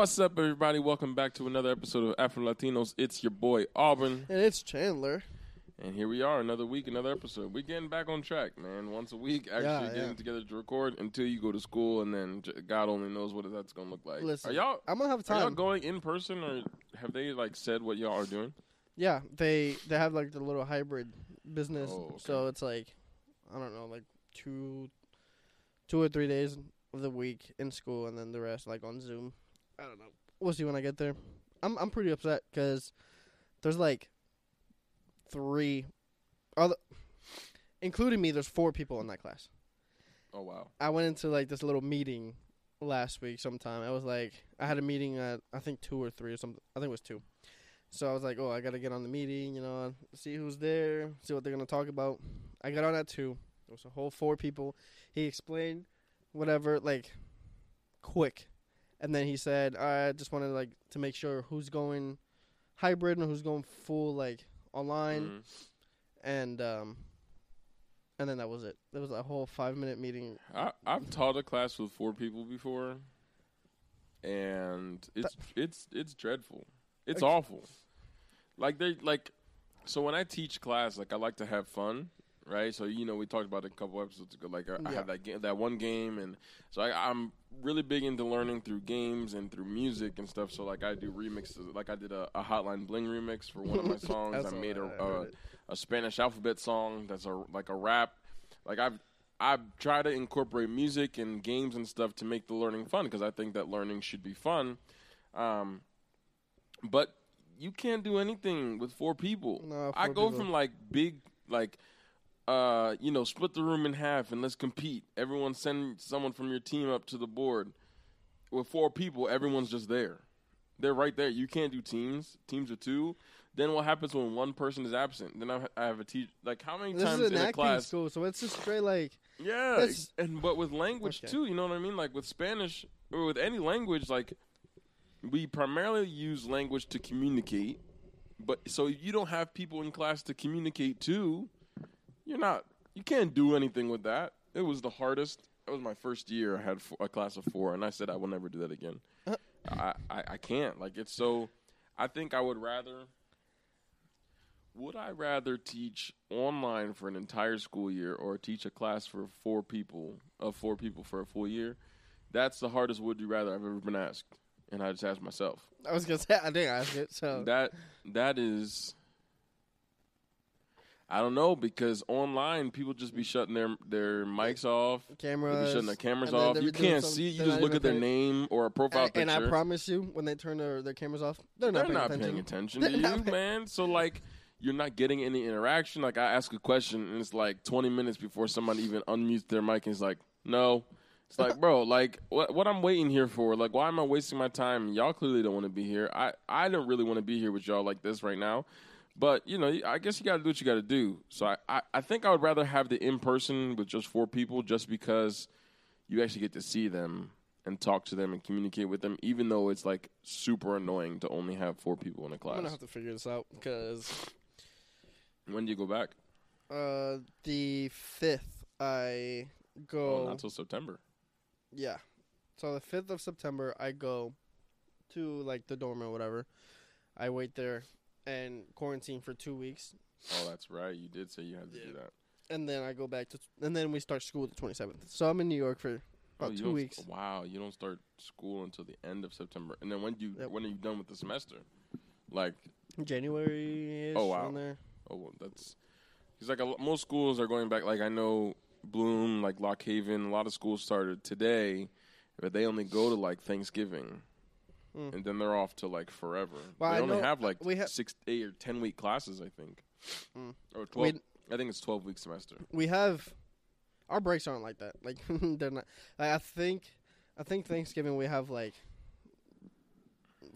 What's up, everybody? Welcome back to another episode of Afro Latinos. It's your boy Auburn, And it's Chandler. and here we are, another week, another episode. We're getting back on track, man. Once a week, actually Yeah, getting yeah. together to record until you go to school, and then God only knows what that's gonna look like. Listen, are y'all I'm gonna have are y'all going in person, or have they like said what y'all are doing? yeah, they they have like the little hybrid business, Oh, okay. so it's like I don't know, like two two or three days of the week in school, and then the rest like on Zoom. I don't know. We'll see when I get there. I'm I'm pretty upset because there's like three, other, including me. There's four people in that class. Oh wow, I went into like this little meeting last week sometime. I was like I had a meeting at I think two or three or something. I think it was two. So I was like, oh, I gotta get on the meeting, you know, see who's there, see what they're gonna talk about. I got on at two. There was a whole four people. He explained whatever, like, quick, and then he said, I just wanted like to make sure who's going hybrid and who's going full like online Mhm. and um and then that was it. There was a whole five minute meeting. I, I've taught a class with four people before, and it's it's it's dreadful. It's awful. Like they like, so when I teach class, like I like to have fun, right? So you know we talked about it a couple episodes ago. Like I, I have that game, that one game, and so I, I'm really big into learning through games and through music and stuff. So like I do remixes. Like I did a, a Hotline Bling remix for one of my songs. I made a, I a a Spanish alphabet song that's a like a rap. Like I've I've tried to incorporate music and games and stuff to make the learning fun because I think that learning should be fun. Um, but you can't do anything with four people. No, I go people. from like big like uh, you know, split the room in half and let's compete. Everyone send someone from your team up to the board. With four people, everyone's just there. They're right there. You can't do teams. Teams of two. Then what happens when one person is absent? Then I, I have a teacher. Like how many This times is an in a class? school, so it's just straight like Yeah, and but with language Okay. too, you know what I mean? Like with Spanish or with any language, like we primarily use language to communicate. But so if you don't have people in class to communicate to, you're not. You can't do anything with that. It was the hardest. It was my first year. I had four, a class of four, and I said I will never do that again. Uh-huh. I, I I can't. Like it's so. I think I would rather. Would I rather teach online for an entire school year or teach a class for four people of four people for a full year? That's the hardest would you rather I've ever been asked, and I just asked myself. I was gonna say I didn't ask it. So That that is. I don't know because online people just be shutting their their mics off. Cameras, shutting their cameras off. You can't see. You just look at their name or a profile and, and. I promise you, when they turn their, their cameras off, they're not, They're paying not attention. paying attention They're to you, man. So like, you're not getting any interaction. Like I ask a question and it's like 20 minutes before somebody even unmutes their mic and it's like, no. It's like, bro, like what what I'm waiting here for? Like, why am I wasting my time? Y'all clearly don't want to be here. I I don't really want to be here with y'all like this right now. But you know, I guess you got to do what you got to do. So I, I I think I would rather have the in person with just four people, just because you actually get to see them and talk to them and communicate with them, even though it's like super annoying to only have four people in a class. I'm gonna have to figure this out because When do you go back? uh, the fifth I go. Oh, not till September. yeah, so the fifth of September I go to like the dorm or whatever. I wait there and quarantine for two weeks, Oh, that's right. You did say you had to do that. and then I go back to, and then we start school the twenty seventh. So I'm in New York for Oh, about you two weeks. Wow, you don't start school until the end of September. And then when do you Yep. when are you done with the semester? Like, January. Oh, wow. There. oh, well, that's because like a, most schools are going back. Like I know Bloom, like Lock Haven, a lot of schools started today, but they only go to like Thanksgiving. Mm. And then they're off to like forever. Well, they I only have like we ha- six, eight, or ten week classes, I think, Mm. or twelve. We- I think it's twelve week semester. we have our breaks aren't like that. Like they're not. Like, I think I think Thanksgiving we have like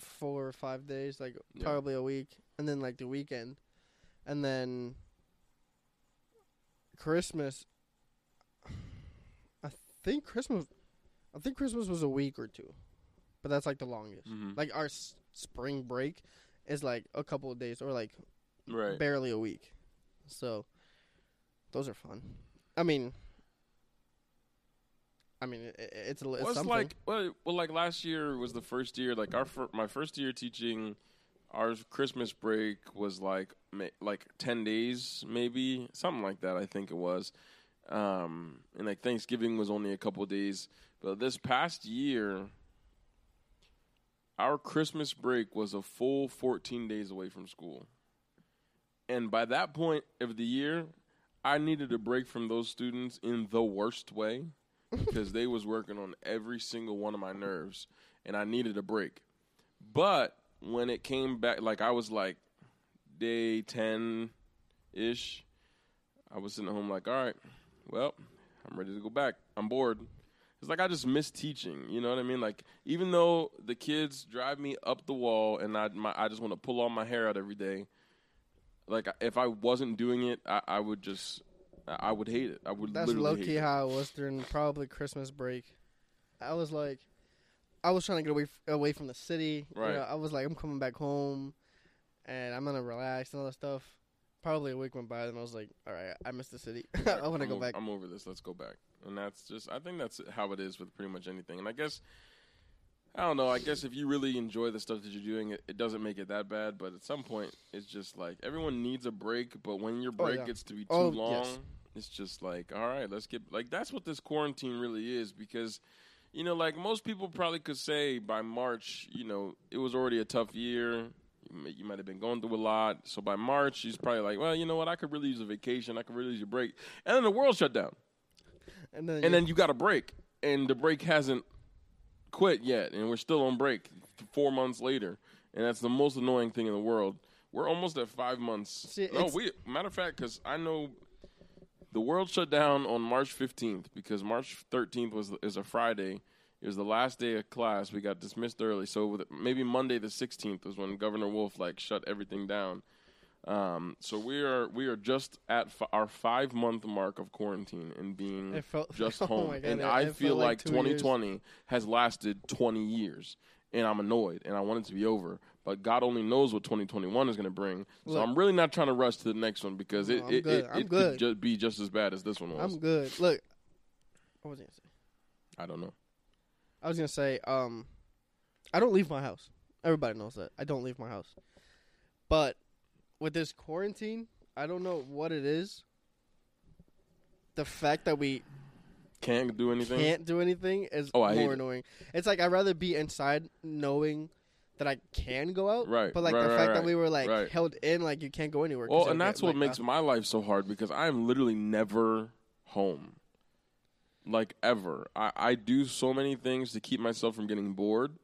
four or five days, like Yeah. probably a week, and then like the weekend, and then Christmas. I think Christmas. I think Christmas was a week or two, but that's like the longest. Mhm. Like our s- spring break is like a couple of days or like Right. barely a week. So those are fun. I mean, I mean, it, it's a it's Well, it's like well, well, like last year was the first year. Like our fir- my first year teaching, our Christmas break was like ma- like ten days, maybe something like that. I think it was, um, and like Thanksgiving was only a couple days. But this past year, our Christmas break was a full fourteen days away from school, and by that point of the year, I needed a break from those students in the worst way because they was working on every single one of my nerves and I needed a break. But when it came back like I was like day 10 ish, I was sitting at home like, "All right, well, I'm ready to go back. I'm bored." It's like I just miss teaching, you know what I mean? Like even though the kids drive me up the wall and I my, I just want to pull all my hair out every day, like if I wasn't doing it, I, I would just I would hate it. I would That's literally low key how it was during probably Christmas break. I was like, I was trying to get away f- away from the city. You Right. know, I was like, I'm coming back home, and I'm gonna relax and all that stuff. Probably a week went by, and I was like, all right, I miss the city. I want to go back. I'm over this. Let's go back. And that's just. I think that's how it is with pretty much anything. And I guess. I don't know. I guess if you really enjoy the stuff that you're doing, it, it doesn't make it that bad. But at some point, it's just like everyone needs a break. But when your Oh, break yeah. gets to be oh, too Oh, long, yes. it's just like, all right, let's get like that's what this quarantine really is. Because, you know, like most people probably could say by March, you know, it was already a tough year. You You might have been going through a lot. So by March, she's probably like, well, you know what? I could really use a vacation. I could really use a break. And then the world shut down And then, and you- then you got a break, and the break hasn't quit yet, and we're still on break four months later, and that's the most annoying thing in the world. We're almost at five months. See, no, we matter of fact, because I know the world shut down on March fifteenth because March thirteenth was is a Friday. It was the last day of class. We got dismissed early, so with, maybe Monday the sixteenth was when Governor Wolf like shut everything down. Um, so we are we are just at f- our five month mark of quarantine and being felt just oh home. God, and it- I it feel felt like, two years. 2020 has lasted 20 years, and I'm annoyed, and I want it to be over. But God only knows what 2021 is going to bring. So I'm really not trying to rush to the next one because it No, it, it, it could just be just as bad as this one was. I'm good. Look, what was I gonna say? I don't know. I was gonna say, um, I don't leave my house. Everybody knows that I don't leave my house. But with this quarantine, I don't know what it is. The fact that we Can't do anything. can't do anything is Oh, I more it. annoying. It's like I'd rather be inside knowing that I can go out. Right, But like right, the right, fact that we were like right. held in, like you can't go anywhere. Well, and get, that's what like, makes uh, my life so hard because I am literally never home. Like ever. I, I do so many things to keep myself from getting bored.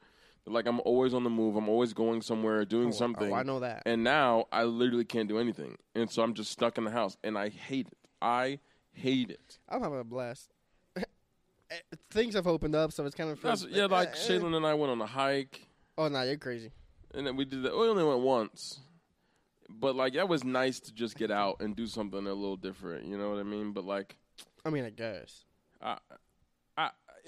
Like I'm always on the move. I'm always going somewhere, doing oh, something. Oh, I know that. And now I literally can't do anything. And so I'm just stuck in the house. And I hate it. I hate it. I'm having a blast. Eh, things have opened up, so it's kind of That's, yeah, like eh, eh. Shaylin and I went on a hike. Oh no, you're crazy. And then we did that. We only went once. But like that was nice to just get out and do something a little different. You know what I mean? But like I mean, I guess. I,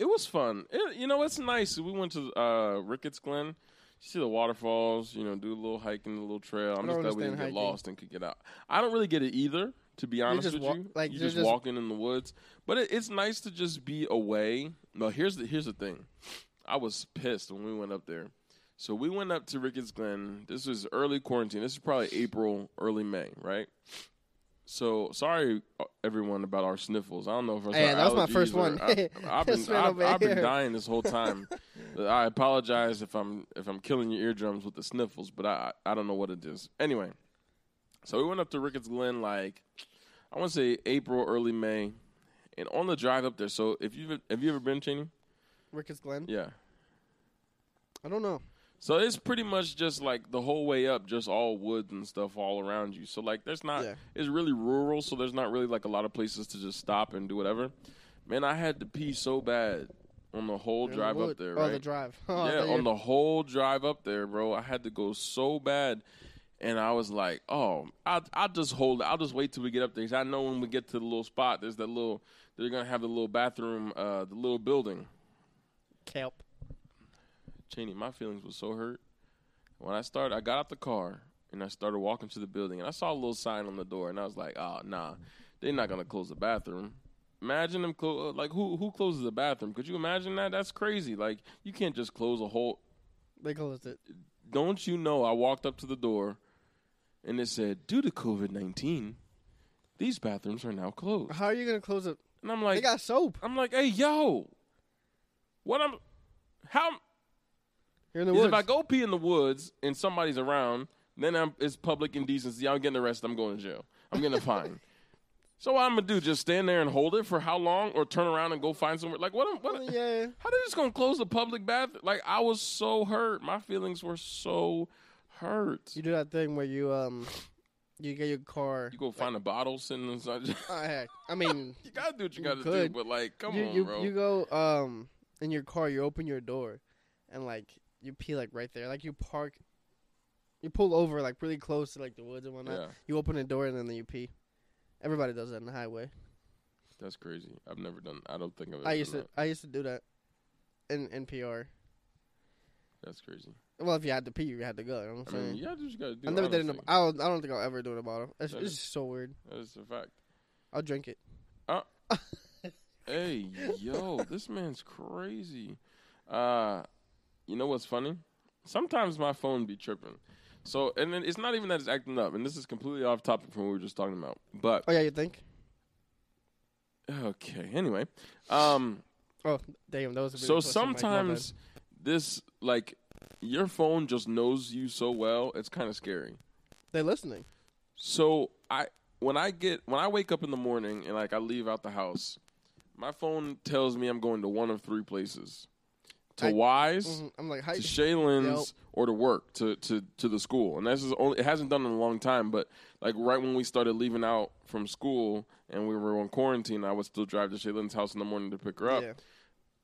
it was fun. It, you know, it's nice. We went to uh, Ricketts Glen. You see the waterfalls. You know, do a little hiking, a little trail. I'm just glad we didn't understand get lost and could get out. I don't really get it either, to be honest with wa- you. like, you you're just, just- walking in the woods, but it, it's nice to just be away. No, here's the here's the thing. I was pissed when we went up there. So we went up to Ricketts Glen. This was early quarantine. This is probably April, early May, right? So sorry, uh, everyone, about our sniffles. I don't know if it's Hey, that was my first one. I, I've been, I've, I've been dying this whole time. I apologize if I'm if I'm killing your eardrums with the sniffles, but I I don't know what it is. Anyway, so we went up to Ricketts Glen like I want to say April, early May, and on the drive up there. So if you have you ever been Cheney? Ricketts Glen. Yeah. I don't know. So it's pretty much just like the whole way up, just all woods and stuff all around you. So like, there's not. Yeah. It's really rural, so there's not really like a lot of places to just stop and do whatever. Man, I had to pee so bad on the whole In the drive up there. Oh, Right? the drive. Oh, yeah, on the whole drive up there, bro. I had to go so bad, and I was like, "Oh, I'll, I'll just hold. it. I'll just wait till we get up there. 'Cause I know when we get to the little spot, there's that little. They're gonna have the little bathroom, uh, the little building. kelp. Cheney, my feelings were so hurt when I started. I got out the car and I started walking to the building, and I saw a little sign on the door, and I was like, "Oh, nah, they're not gonna close the bathroom." imagine them close. Uh, like who who closes the bathroom? Could you imagine that? That's crazy. Like you can't just close a whole. They closed it. Don't you know? I walked up to the door, and it said, "Due to COVID nineteen, these bathrooms are now closed." How are you gonna close it? And I'm like, They got soap. I'm like, hey yo, what I'm how You're in the is woods. if I go pee in the woods and somebody's around, then I'm, it's public indecency. I'm getting arrested. I'm going to jail. I'm getting a fine. So what I'm gonna do? Just stand there and hold it for how long, or turn around and go find somewhere? Like what? am- what yeah. How they just gonna close the public bathroom? Like I was so hurt. My feelings were so hurt. You do that thing where you um, you get your car. You go find a bottle sitting inside. Oh, heck. I mean, you gotta do what you You gotta do, could. but like, come you on, you, bro. you go um in your car. You open your door, and like you pee like right there. Like you park. You pull over like really close to like the woods and whatnot. yeah, You open the door and then you pee. Everybody does that in the highway. that's crazy. I've never done. I don't think I've ever I used done to. I used to do that. In in PR. That's crazy. Well, if you had to pee, you had to go. You know what I I'm mean, saying? yeah, do what you gotta do. I never did it. A. I don't. I don't think I'll ever do it in a bottle. It's, it's just so weird. That is a fact. I'll drink it. Hey, yo, this man's crazy. Uh, you know what's funny? Sometimes my phone be tripping. So, and then it's not even that it's acting up, and this is completely off topic from what we were just talking about. But Oh yeah, you think? okay, anyway, um, Oh damn, that was a really so close to the my sometimes this like your phone just knows you so well, it's kind of scary. they're listening. So I when I get when I wake up in the morning and like I leave out the house, my phone tells me I'm going to one of three places: to I- Wise, Mhm. I'm like, to Shaylin's, Yep. or to work to to to the school. And this is only it hasn't done in a long time, but like right when we started leaving out from school and we were on quarantine, I would still drive to Shaylin's house in the morning to pick her up Yeah.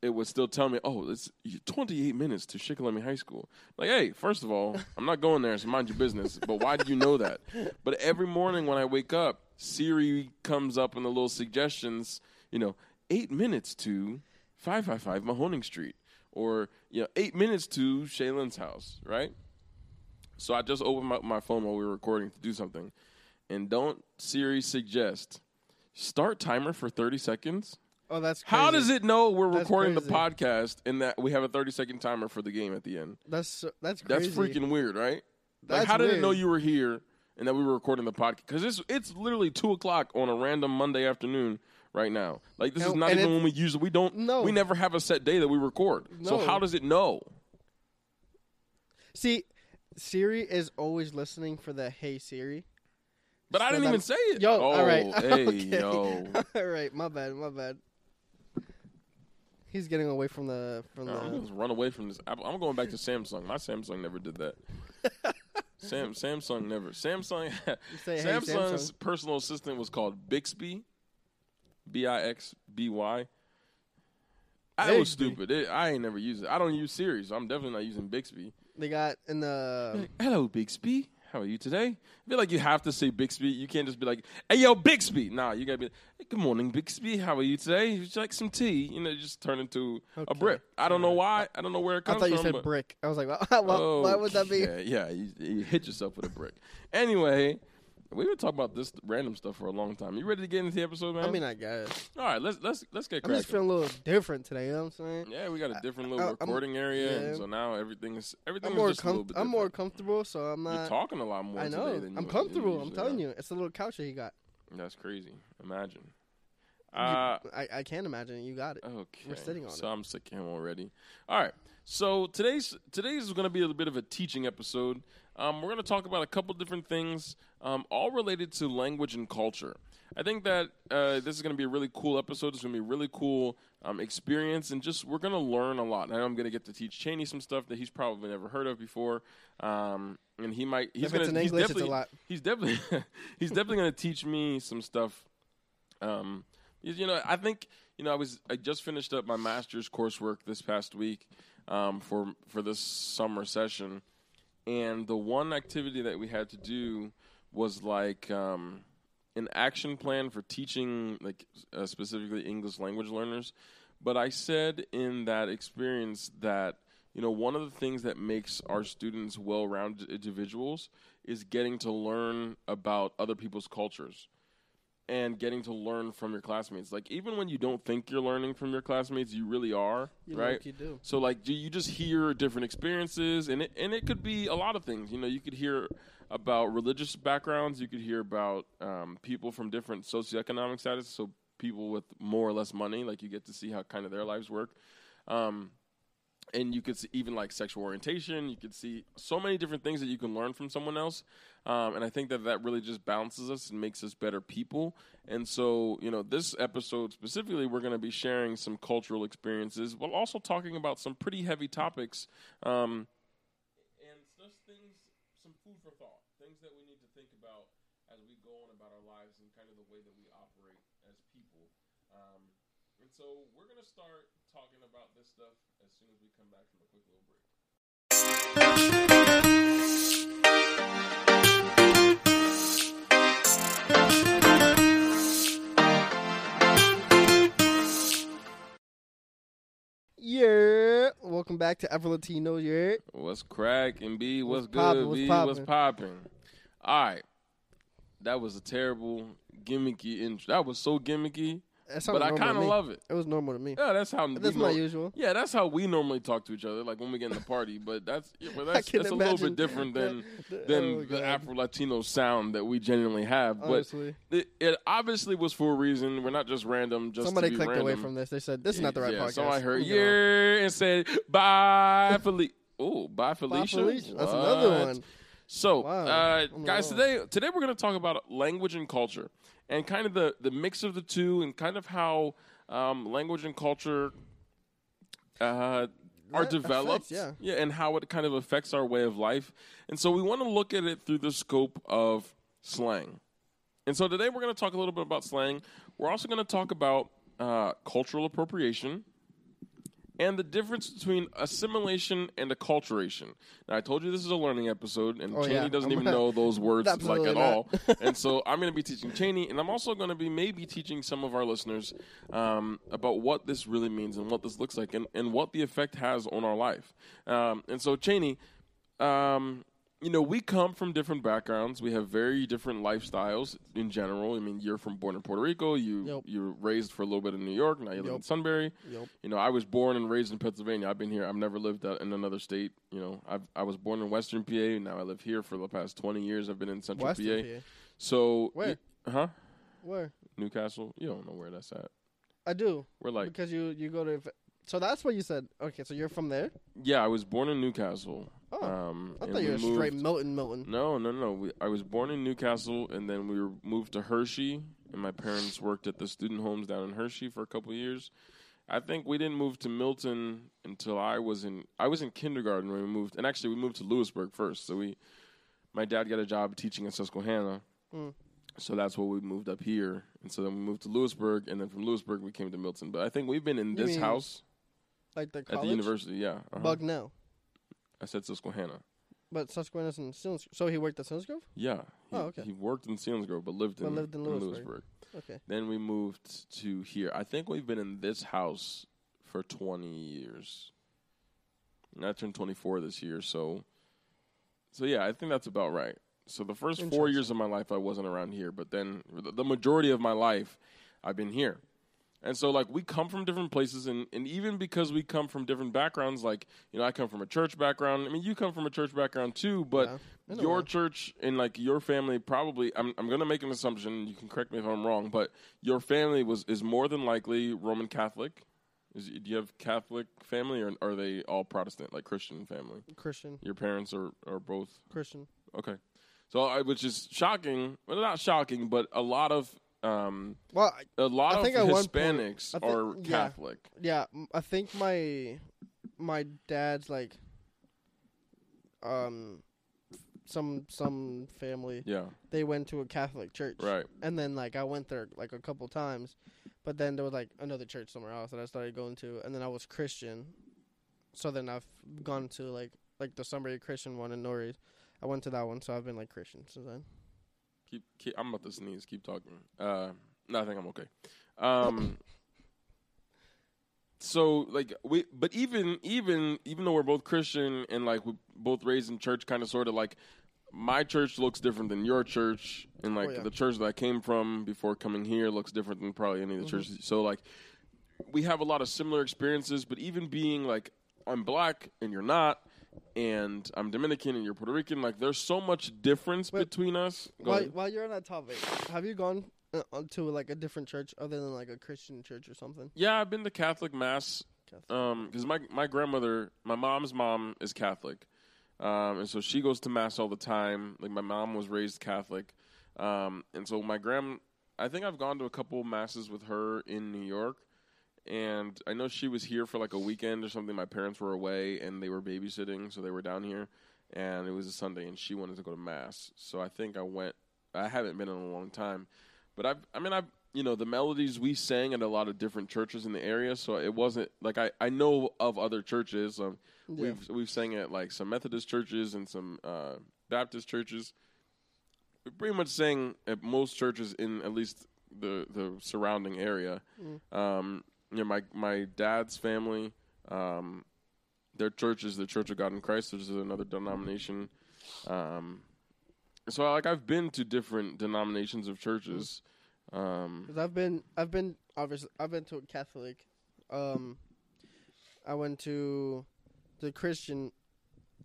it would still tell me, "Oh, it's 28 minutes to Shikellamy High School." Like, hey, first of all, I'm not going there, so mind your business. But why do you know that? But every morning when I wake up, Siri comes up in the little suggestions. You know, eight minutes to 555 Mahoning Street, or you know, eight minutes to Shaylin's house, right? So I just opened my, my phone while we were recording to do something, and don't Siri suggest start timer for 30 seconds? Oh, that's crazy. How does it know we're That's recording crazy. the podcast and that we have a 30 second timer for the game at the end? That's so- that's That's crazy. freaking weird, right? That's like, how did it know you were here and that we were recording the podcast? Because it's it's literally two o'clock on a random Monday afternoon right now. Like this is not even when we usually we don't No. we never have a set day that we record. So how does it know? See, Siri is always listening for the "Hey Siri." But I didn't that- even say it. Yo, oh, all right. Oh, hey, Okay. yo. all right, my bad, my bad. He's getting away from the from No, I'm the. gonna run away from this. I'm going back to Samsung. My Samsung never did that. Sam Samsung never. Samsung. say, "Hey, Samsung's Samsung." personal assistant was called Bixby. B I X B Y. I was Bixby. stupid. It, I ain't never used it. I don't use Siri, so I'm definitely not using Bixby. They got in the. Um, Hello, Bixby. How are you today? I feel like you have to say Bixby. You can't just be like, "Hey, yo, Bixby." Nah, you gotta be, like, hey, "Good morning, Bixby. How are you today? Would you like some tea?" You know, just turn into a Okay. brick. I don't know why. I don't know where it I comes thought you from. said but- brick. I was like, well, why would that be? Yeah, yeah. You, you hit yourself with a brick. Anyway, we were talking about this random stuff for a long time. You ready to get into the episode, man? I mean, I guess. all right. Let's let's let's get I'm cracking. just feeling a little different today. You know what I'm saying? yeah, we got a different little I- I'm- recording area, and so now everything is everything I'm is more just a little com- bit. I'm more comfortable, so I'm not. You're talking a lot more. I today know. than you I'm you comfortable. I'm telling are. you, it's a little couch that he got. That's crazy. Imagine. You- Uh, I, I can't imagine. You got it. Okay. We're sitting on so it. So I'm sick of him already. All right. So today's today's is going to be a bit of a teaching episode. Um, we're going to talk about a couple different things, um, all related to language and culture. I think that uh, this is going to be a really cool episode. It's going to be a really cool um, experience, and just we're going to learn a lot. I know I'm going to get to teach Cheney some stuff that he's probably never heard of before, um, and he might. He's if going it's in he's English, it's a definitely lot. he's definitely he's definitely going to teach me some stuff. Um, you you know, I think you know I was I just finished up my master's coursework this past week um, for for this summer session, and the one activity that we had to do was like um, an action plan for teaching like uh, specifically English language learners. But I said in that experience that you know one of the things that makes our students well-rounded individuals is getting to learn about other people's cultures and getting to learn from your classmates. Like even when you don't think you're learning from your classmates, you really are, You right? You do. So like you- you just hear different experiences, and it and it could be a lot of things. You know, you could hear about religious backgrounds. You could hear about um, people from different socioeconomic status. So people with more or less money, like you get to see how kind of their lives work. Um, and you could see even like sexual orientation. You could see so many different things that you can learn from someone else. Um, and I think that that really just balances us and makes us better people. And so, you know, this episode specifically, we're going to be sharing some cultural experiences while also talking about some pretty heavy topics. Um, and just things, some food for thought, things that we need to think about as we go on about our lives and kind of the way that we operate as people. Um, and so we're going to start talking about this stuff as soon as we come back from a quick little break. Yeah. Welcome back to Afro Latino. Yeah. What's cracking, B? What's, What's poppin', good, what's B? poppin'? What's popping? All right. That was a terrible, gimmicky intro. That was so gimmicky, That sounded but I normal to kind of me. love it. It was normal to me. Yeah, that's how That's we my nor- usual. Yeah, that's how we normally talk to each other, like when we get in the party. But that's yeah, but that's, can that's a little imagine bit different than the- than oh, the Afro Latino sound that we genuinely have. But Honestly, it, it obviously was for a reason. We're not just random. Just somebody to be clicked random. away from this. They said this is not the right yeah, podcast. So I heard yeah and said bye Felicia. Oh, bye Felicia. Felicia. That's another What? one. So, Wow. uh, Oh my guys, God. today today we're going to talk about language and culture, and kind of the the mix of the two, and kind of how um, language and culture uh, are That developed, affects, yeah. yeah, and how it kind of affects our way of life. And so we want to look at it through the scope of slang. And so today we're going to talk a little bit about slang. We're also going to talk about uh, cultural appropriation and the difference between assimilation and acculturation. Now, I told you this is a learning episode, and Oh, Cheney yeah. doesn't I'm even not- know those words like at not. all. and so I'm going to be teaching Cheney, and I'm also going to be maybe teaching some of our listeners um, about what this really means and what this looks like and, and what the effect has on our life. Um, and so, Cheney, um, you know, we come from different backgrounds. We have very different lifestyles in general. I mean, you're from born in Puerto Rico. You Yep. you were raised for a little bit in New York. Now you live in Sunbury. Yep. You know, I was born and raised in Pennsylvania. I've been here. I've never lived out in another state. You know, I've, I was born in Western PA. and Now I live here for the past 20 years. I've been in Central Western PA. PA. So, Where? y- huh? Where? Newcastle. You don't know where that's at. I do We're like, because you you go to. So that's what you said. Okay, so you're from there. yeah, I was born in Newcastle. Oh, um, I thought you we were straight Milton, Milton. No, no, no. We, I was born in Newcastle, and then we were moved to Hershey, and my parents worked at the student homes down in Hershey for a couple of years. I think we didn't move to Milton until I was in I was in kindergarten when we moved, and actually we moved to Lewisburg first. So we, my dad got a job teaching at Susquehanna, Mm. so that's where we moved up here, and so then we moved to Lewisburg, and then from Lewisburg we came to Milton. But I think we've been in You this mean house Like the at the university. Yeah, uh-huh. Bucknell. I said Susquehanna. But Susquehanna's in Selinsgrove. So he worked at Selinsgrove? Yeah. Oh, he, Oh, okay. He worked in Selinsgrove, but lived But in, lived in Lewisburg. Lewisburg. Okay. Then we moved to here. I think we've been in this house for 20 years. And I turned 24 this year, so so yeah, I think that's about right. So the first 4 Interesting. years of my life I wasn't around here, but then the- the majority of my life I've been here. And so like we come from different places and, and even because we come from different backgrounds, like, you know, I come from a church background. I mean you come from a church background too, but Yeah, your way. church and like your family probably I'm I'm gonna make an assumption, you can correct me if I'm wrong, but your family was is more than likely Roman Catholic. Is, do you have Catholic family or are they all Protestant, like Christian family? Christian. Your parents are, are both Christian. okay. So I which is shocking, well not shocking, but a lot of um Well, a lot I of think at one point- Hispanics are yeah. Catholic. yeah, i think my my dad's like um some some family Yeah, they went to a Catholic church. right. And then like I went there like a couple times, but then there was like another church somewhere else that I started going to, and then I was Christian. So then I've gone to like like the Sunbury Christian one in Norris. I went to that one, so I've been like Christian since then. Keep, keep I'm about to sneeze. Keep talking. Uh, no, I think I'm okay. Um, so like we, but even even even though we're both Christian and like we both raised in church, kind of sort of like my church looks different than your church, and like Oh, yeah. the church that I came from before coming here looks different than probably any of the Mm-hmm. churches. So like, we have a lot of similar experiences, but even being like I'm black and you're not, and I'm Dominican and you're Puerto Rican, like there's so much difference Wait, between us. Go While, ahead. while you're on that topic, have you gone uh, to like a different church other than like a Christian church or something? Yeah, I've been to Catholic mass Catholic. Um, because my my grandmother, my mom's mom is Catholic, um, and so she goes to mass all the time. Like my mom was raised Catholic, um, and so my grand, I think I've gone to a couple masses with her in New York, and I know she was here for like a weekend or something. My parents were away and they were babysitting, so they were down here, and it was a Sunday, and she wanted to go to mass. So I think I went. I haven't been in a long time, but I've. I mean, I've. You know the melodies we sang at a lot of different churches in the area, so it wasn't like I, I know of other churches. Um, Yeah. We've we've sang at like some Methodist churches and some uh, Baptist churches. We pretty much sang at most churches in at least the the surrounding area. Um, you know, my my dad's family, um, their church is the Church of God in Christ, which is another denomination. Um, so like I've been to different denominations of churches. Um, I've been, I've been obviously, I've been to a Catholic. Um, I went to the Christian,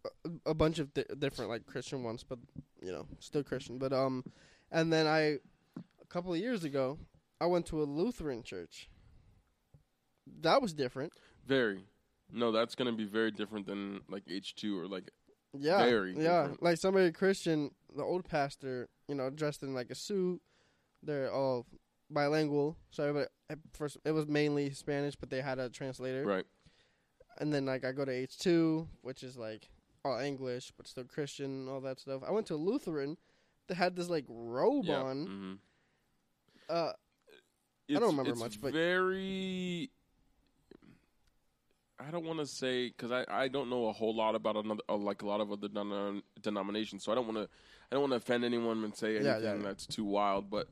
a, a bunch of di- different like Christian ones, but you know, still Christian. But um, and then I, a couple of years ago, I went to a Lutheran church. That was different. very. No, that's going to be very different than like H two or like Yeah, Very yeah. different. Like somebody Christian, the old pastor, you know, dressed in like a suit. They're all bilingual. So everybody, at first it was mainly Spanish, but they had a translator. right. And then like I go to H two, which is like all English but still Christian all that stuff. I went to Lutheran that had this like robe Yeah. on. mhm. Uh, It's, don't remember much, but- very. I don't want to say because I, I don't know a whole lot about another uh, like a lot of other denom- denominations, so I don't want to I don't want to offend anyone and say Yeah, anything yeah. that's too wild. But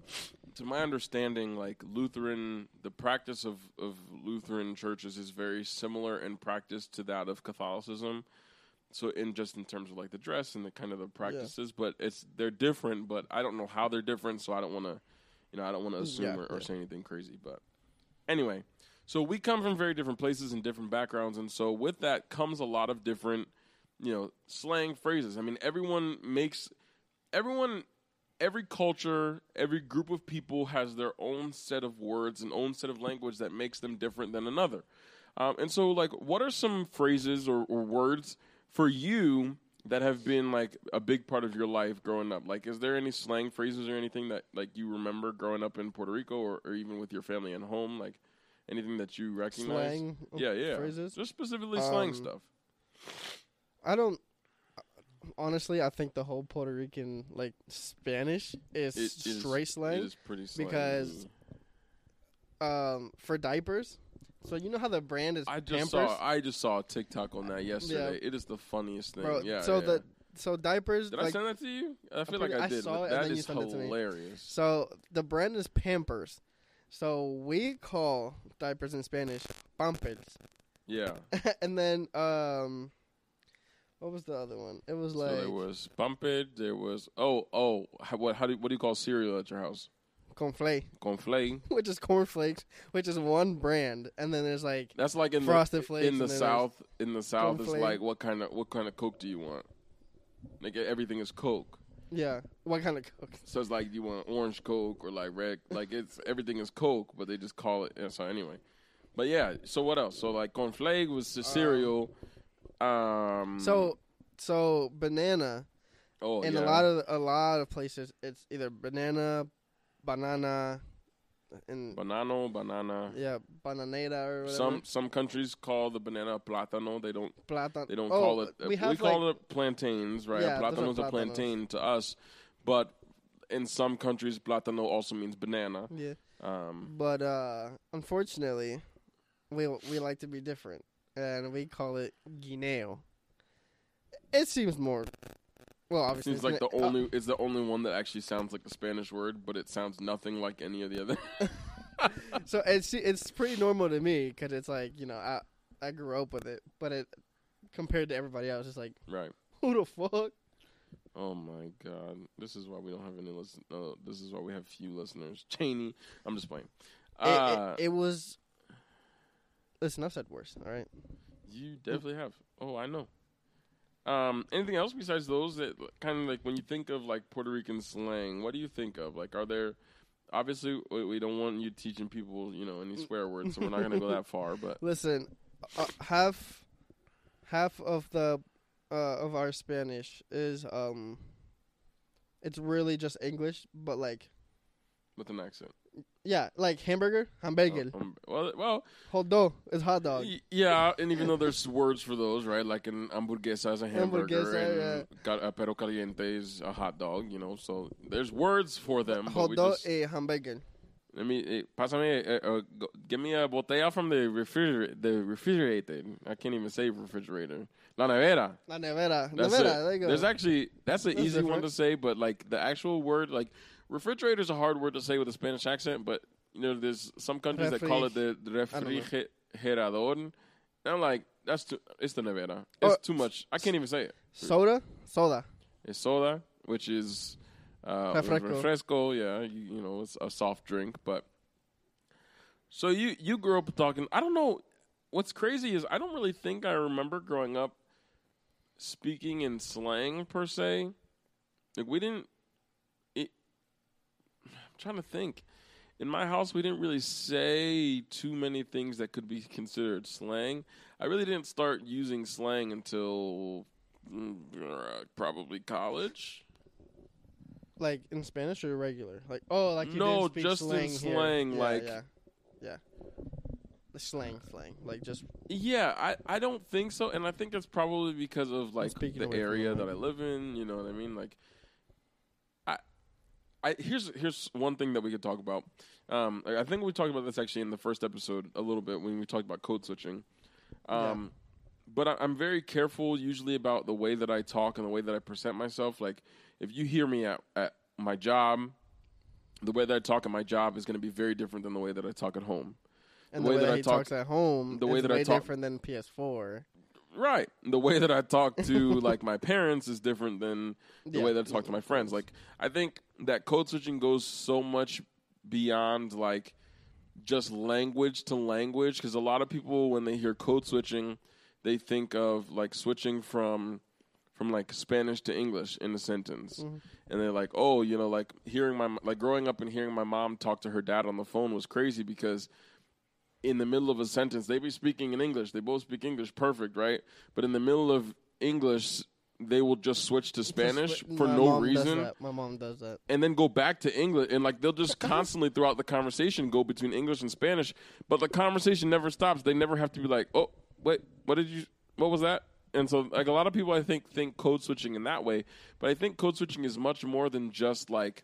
to my understanding, like Lutheran, the practice of of Lutheran churches is very similar in practice to that of Catholicism. So in just in terms of like the dress and the kind of the practices, but it's they're different. But I don't know how they're different, so I don't want to, you know, I don't want to assume Yeah, or, or yeah. say anything crazy. But anyway, so we come from very different places and different backgrounds, and so with that comes a lot of different, you know, slang phrases. I mean, everyone makes everyone. Every culture, every group of people has their own set of words and own set of language that makes them different than another. Um, and so, like, what are some phrases or, or words for you that have been like a big part of your life growing up? Like, is there any slang phrases or anything that like you remember growing up in Puerto Rico or, or even with your family and home? Like, anything that you recognize? slang. Yeah, yeah. Phrases. Just specifically slang Um, stuff. I don't. Honestly, I think the whole Puerto Rican like Spanish is It is- straight slang. It is pretty slang. because um for diapers. So you know how the brand is I just Pampers, saw I just saw a TikTok on that yesterday. It is the funniest thing. bro. yeah. so yeah. the so diapers did I like send that to you? I feel pretty- like I I did. saw but it, and that then you is sent it to me. hilarious. so the brand is Pampers. So we call diapers in Spanish pampers. Yeah. and then um what was the other one? It was so like there was Bumped. There was oh oh how, what how do what do you call cereal at your house? conflay, Conflay. which is cornflakes, which is one brand, and then there's like That's like in Frosted the Flakes in the south. In the south, it's like what kind of what kind of Coke do you want? Like everything is Coke. Yeah, what kind of coke? So it's like you want orange Coke or like red. Like it's everything is Coke, but they just call it. yeah, So anyway, but yeah. So what else? So like cornflake was the cereal. Um. So so banana oh in yeah. a lot of a lot of places it's either banana, banana, and banana, banana. yeah, bananera or whatever. Some some countries call the banana plátano. They don't Plata- They don't oh, call it. We call like, it plantains, right? Yeah, are plátano's a plantain to us, but in some countries, plátano also means banana. yeah, Um, but uh, unfortunately, we we like to be different, and we call it guineo. It seems more. Well, obviously, seems like it's the uh, only it's the only one that actually sounds like the Spanish word, but it sounds nothing like any of the other. so it's it's pretty normal to me because it's like you know I I grew up with it, but it compared to everybody else, it's like right. who the fuck? Oh my god, this is why we don't have any listen. No, this is why we have few listeners. Cheney, I'm just playing. It- Uh, it, it was. Listen, I've said worse. All right. you definitely have. Oh, I know. Um, anything else besides those that kind of like when you think of like Puerto Rican slang? What do you think of? Like, are there? Obviously, we, we don't want you teaching people, you know, any swear words, so we're not going to go that far. But Listen, uh, half, half of the, uh, of our Spanish is um. It's really just English, but like, with an accent. Yeah, like hamburger, hamburger. Um, well, well, Hot dog is hot dog. y- yeah, and even though there's words for those, right? Like an hamburguesa is a hamburger, Hamburguesa, and ca- a perro caliente is a hot dog. You know, so there's words for them. but Hot we dog just, a hamburger. let me eh, pásame, eh, uh, go, give me a botella from the refrigerator. The refrigerator. I can't even say refrigerator. La nevera. La nevera. That's nevera. There you go. There's actually that's an That's easy one to say, but like the actual word, like refrigerator is a hard word to say with a Spanish accent. But you know, there's some countries that call it the, the I don't know. refrigerador. And I'm like, that's too. It's the nevera. It's Oh. too much. I can't even say it. soda, soda. It's soda, which is uh, Refresco. refresco. Yeah, you, you know, it's a soft drink. But so you you grew up talking. I don't know. What's crazy is I don't really think I remember growing up speaking in slang per se. Like we didn't. Trying to think. In my house, we didn't really say too many things that could be considered slang. I really didn't start using slang until mm, uh, probably college. Like in Spanish or regular? Like oh, like you No, didn't speak just in slang here. slang, Yeah, like- yeah, yeah. The slang, slang, like just Yeah, I, I don't think so, and I think it's probably because of like the area that I live in. You know what I mean? Like, I here's here's one thing that we could talk about. Um, I I think we talked about this actually in the first episode a little bit when we talked about code switching. Um, but I, I'm very careful usually about the way that I talk and the way that I present myself. Like, if you hear me at at my job, the way that I talk at my job is going to be very different than the way that I talk at home. and The the, way way, that I he talk- talks at home. the way is that I way talk- different than PS4. Right. The way that I talk to like my parents is different than the Yeah. way that I talk to my friends. Like I think that code switching goes so much beyond like just language to language because a lot of people when they hear code switching, they think of like switching from from like Spanish to English in a sentence. Mm-hmm. And they're like, "Oh, you know, like hearing my like growing up and hearing my mom talk to her dad on the phone was crazy because in the middle of a sentence, they be speaking in English. They both speak English perfect, right? But in the middle of English, they will just switch to Spanish Just- for no reason. My mom does that. and then go back to English and like they'll just constantly throughout the conversation go between English and Spanish, but the conversation never stops. They never have to be like, "Oh, wait, what did you what was that?" And so like a lot of people I think think code switching in that way, but I think code switching is much more than just like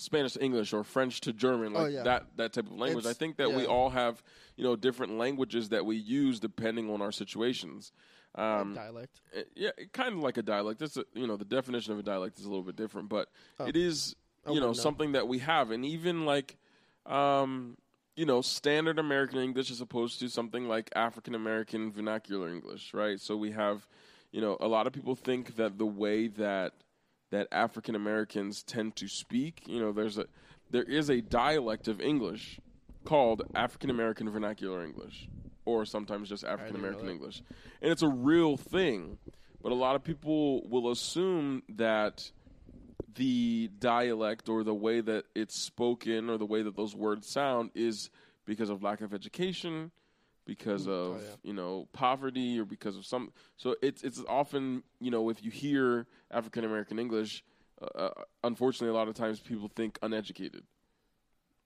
Spanish to English or French to German, like Oh, yeah. that that type of language. I think that we all have, you know, different languages that we use depending on our situations. Um, dialect. uh, yeah, kind of like a dialect. That's a, you know the definition of a dialect is a little bit different, but Oh. it is I you know wouldn't something that we have, and even like um, you know standard American English as opposed to something like African American vernacular English, right? So we have you know a lot of people think that the way that that African Americans tend to speak, you know, there's a there is a dialect of English called African American vernacular English, or sometimes just African American. English, and it's a real thing. But a lot of people will assume that the dialect or the way that it's spoken or the way that those words sound is because of lack of education, because of oh, yeah. you know poverty or because of some. So it's it's often you know if you hear African American English, uh, uh, unfortunately a lot of times people think uneducated.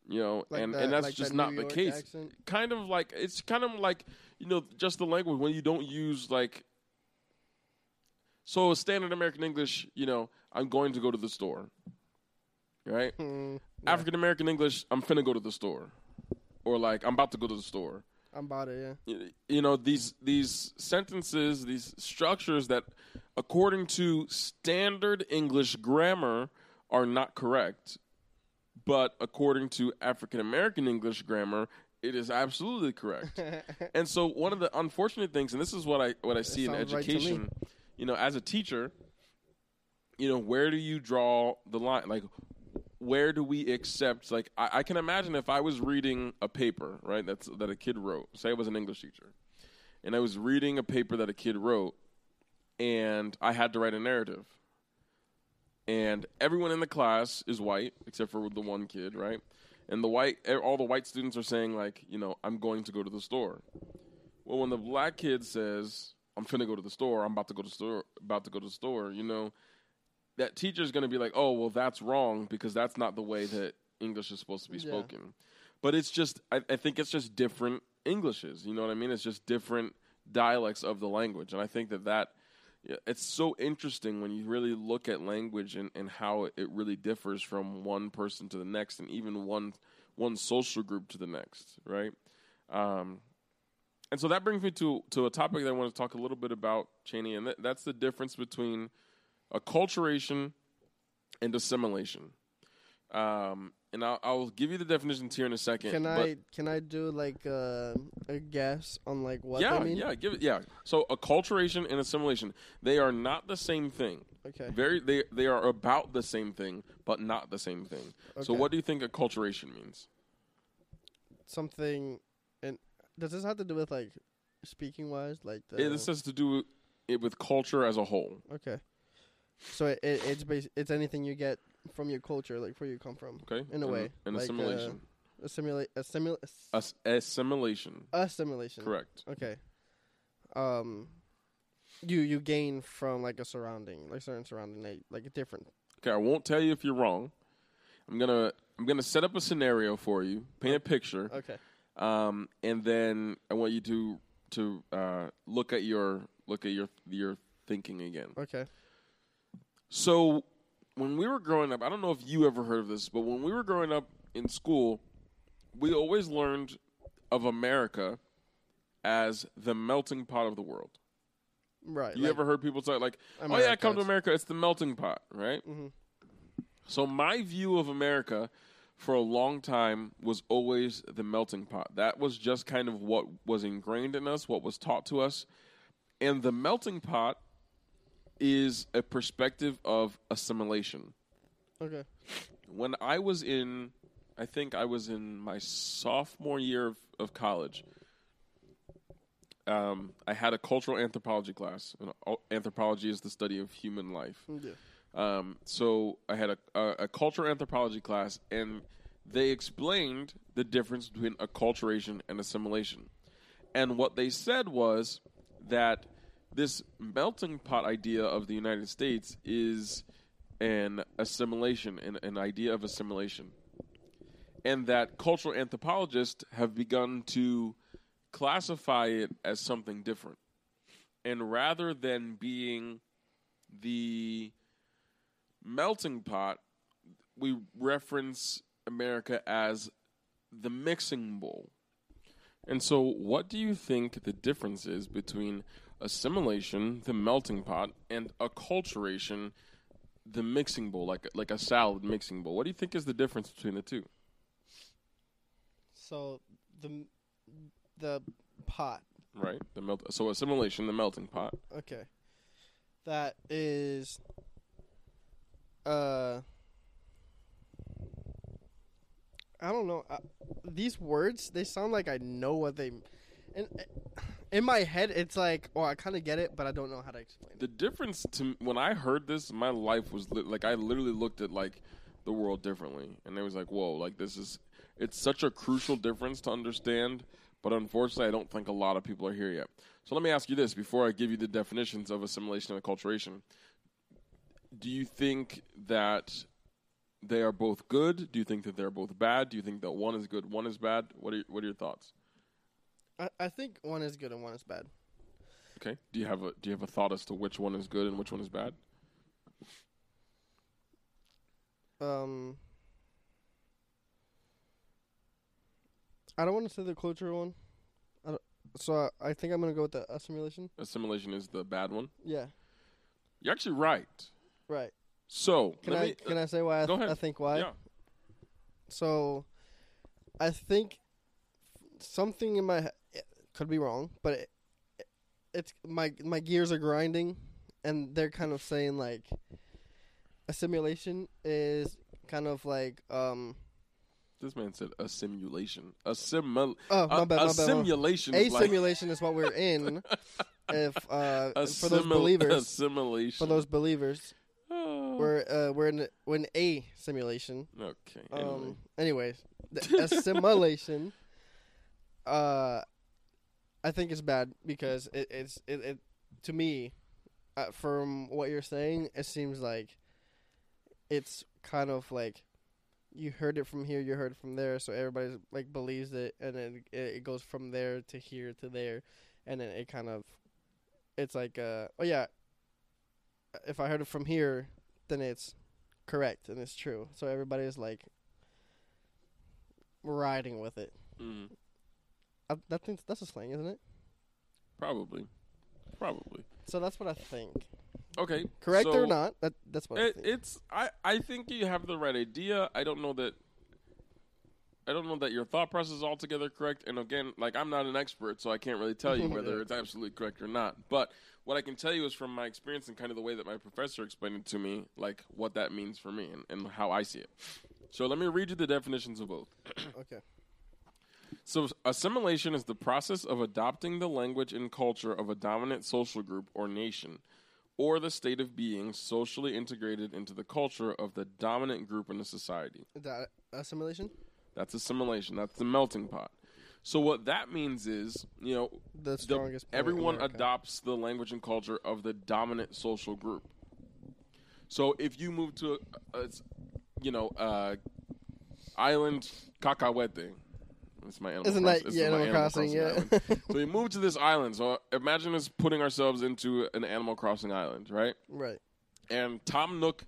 You know, Like and that- and that's like just that not New the case. accent? Kind of like it's kind of like you know just the language when you don't use like. So standard American English, you know, I'm going to go to the store. Right? Mm, yeah, African American English, I'm finna go to the store. Or like I'm about to go to the store. I'm about it. Yeah. You know, these these sentences, these structures that according to standard English grammar are not correct. But according to African American English grammar, it is absolutely correct. and so one of the unfortunate things, and this is what I what I see in sounds right education, you know, as a teacher, you know, where do you draw the line? Like, where do we accept? Like, I, I can imagine if I was reading a paper, right, that's that a kid wrote. Say I was an English teacher, and I was reading a paper that a kid wrote, and I had to write a narrative. And everyone in the class is white except for the one kid, right? And the white, all the white students are saying like, you know, I'm going to go to the store. Well, when the black kid says, "I'm finna go to the store," I'm about to go to store, about to go to the store, you know, that teacher's going to be like, "Oh, well, that's wrong because that's not the way that English is supposed to be Yeah. spoken." But it's just, I, I think it's just different Englishes. You know what I mean? It's just different dialects of the language, and I think that that, it's so interesting when you really look at language and, and how it, it really differs from one person to the next, and even one one social group to the next, right? Um, and so that brings me to to a topic that I want to talk a little bit about, Cheney, and that, that's the difference between acculturation and assimilation. Um, and I'll, I'll give you the definitions here in a second. Can I can I do like uh, a guess on like what yeah, mean? yeah, give it. Yeah. So acculturation and assimilation, they are not the same thing. Okay. Very, they they are about the same thing, but not the same thing. So, what do you think acculturation means? Something and does this have to do with like speaking wise like the It, this has to do it with culture as a whole. Okay. So it, it it's bas- it's anything you get from your culture, like where you come from. Okay, In a way, and like, uh, assimilation, Assimilate, assimil, As- assimilation. assimilation. Correct. Okay. Um, you you gain from like a surrounding, like certain surrounding, like, like a different. Okay, I won't tell you if you're wrong. I'm gonna I'm gonna set up a scenario for you, paint a picture, Okay. um, and then I want you to to uh, look at your look at your your thinking again. Okay. So when we were growing up, I don't know if you ever heard of this, but when we were growing up in school, we always learned of America as the melting pot of the world. Right. You like ever heard people say like, "Oh yeah, come to America, it's the melting pot," right? Mhm. So my view of America for a long time was always the melting pot. That was just kind of what was ingrained in us, what was taught to us. And the melting pot is a perspective of assimilation. Okay. When I was in, I think I was in my sophomore year of, of college, um, I had a cultural anthropology class. And anthropology is the study of human life. Yeah. Um, so I had a, a, a cultural anthropology class, and they explained the difference between acculturation and assimilation. And what they said was that this melting pot idea of the United States is an assimilation, an, an idea of assimilation. And that cultural anthropologists have begun to classify it as something different. And rather than being the melting pot, we reference America as the mixing bowl. And so, what do you think the difference is between assimilation, the melting pot, and acculturation, the mixing bowl, like like a salad mixing bowl? What do you think is the difference between the two? So the the pot. Right, the melt. So assimilation, the melting pot. Okay. That is uh I don't know. Uh, these words, they sound like I know what they and uh, in my head it's like, oh, I kind of get it, but I don't know how to explain it. The difference to when I heard this, my life was li- like I literally looked at like the world differently, and it was like, whoa, like this is it's such a crucial difference to understand. But unfortunately, I don't think a lot of people are here yet. So let me ask you this before I give you the definitions of assimilation and acculturation. Do you think that they are both good? Do you think that they're both bad? Do you think that one is good, one is bad? What are what are your thoughts? I, I think one is good and one is bad. Okay. Do you have a do you have a thought as to which one is good and which one is bad? Um I don't want to say the culture one. I so I, I think I'm going to go with the assimilation. Assimilation is the bad one. Yeah. You're actually right. Right. So Can I me, can I say why I, th-. I think why? Yeah. So, I think something in my could be wrong, but it, it's my my gears are grinding, and they're kind of saying like, a simulation is kind of like um. This man said a simulation. A simul. Oh my bad, a my bad. my- simulation. A is like simulation is what we're in. if uh, a for those simul- believers, for those believers, Oh. we're uh, we're in we're in a simulation. okay. Anyway. Um. Anyways, the assimilation. Uh, I think it's bad because it, it's it, it to me, uh, from what you're saying, it seems like it's kind of like you heard it from here, you heard it from there, so everybody like believes it, and then it, it goes from there to here to there, and then it kind of it's like uh oh yeah, if I heard it from here, then it's correct and it's true. So everybody is like riding with it. Mm, I, that thing's, that's a slang, isn't it? probably. Probably. So that's what I think. Okay. Correct so or not? That that's what I It, think. it's. I. I think you have the right idea. I don't know that. I don't know that your thought process is altogether correct. And again, like I'm not an expert, so I can't really tell you whether it's absolutely correct or not. But what I can tell you is from my experience and kind of the way that my professor explained it to me, like what that means for me and, and how I see it. So let me read you the definitions of both. okay. So, assimilation is the process of adopting the language and culture of a dominant social group or nation, or the state of being socially integrated into the culture of the dominant group in a society. That assimilation. That's assimilation. That's the melting pot. So, what that means is, you know, The the- strongest. in everyone adopts the language and culture of the dominant social group. So, if you move to, a, a- you know, uh, island Cacahuete, it's my animal Isn't Cross- that it's yeah? Animal Crossing. island. Yeah. so we moved to this island. So imagine us putting ourselves into an Animal Crossing island, right? right. And Tom Nook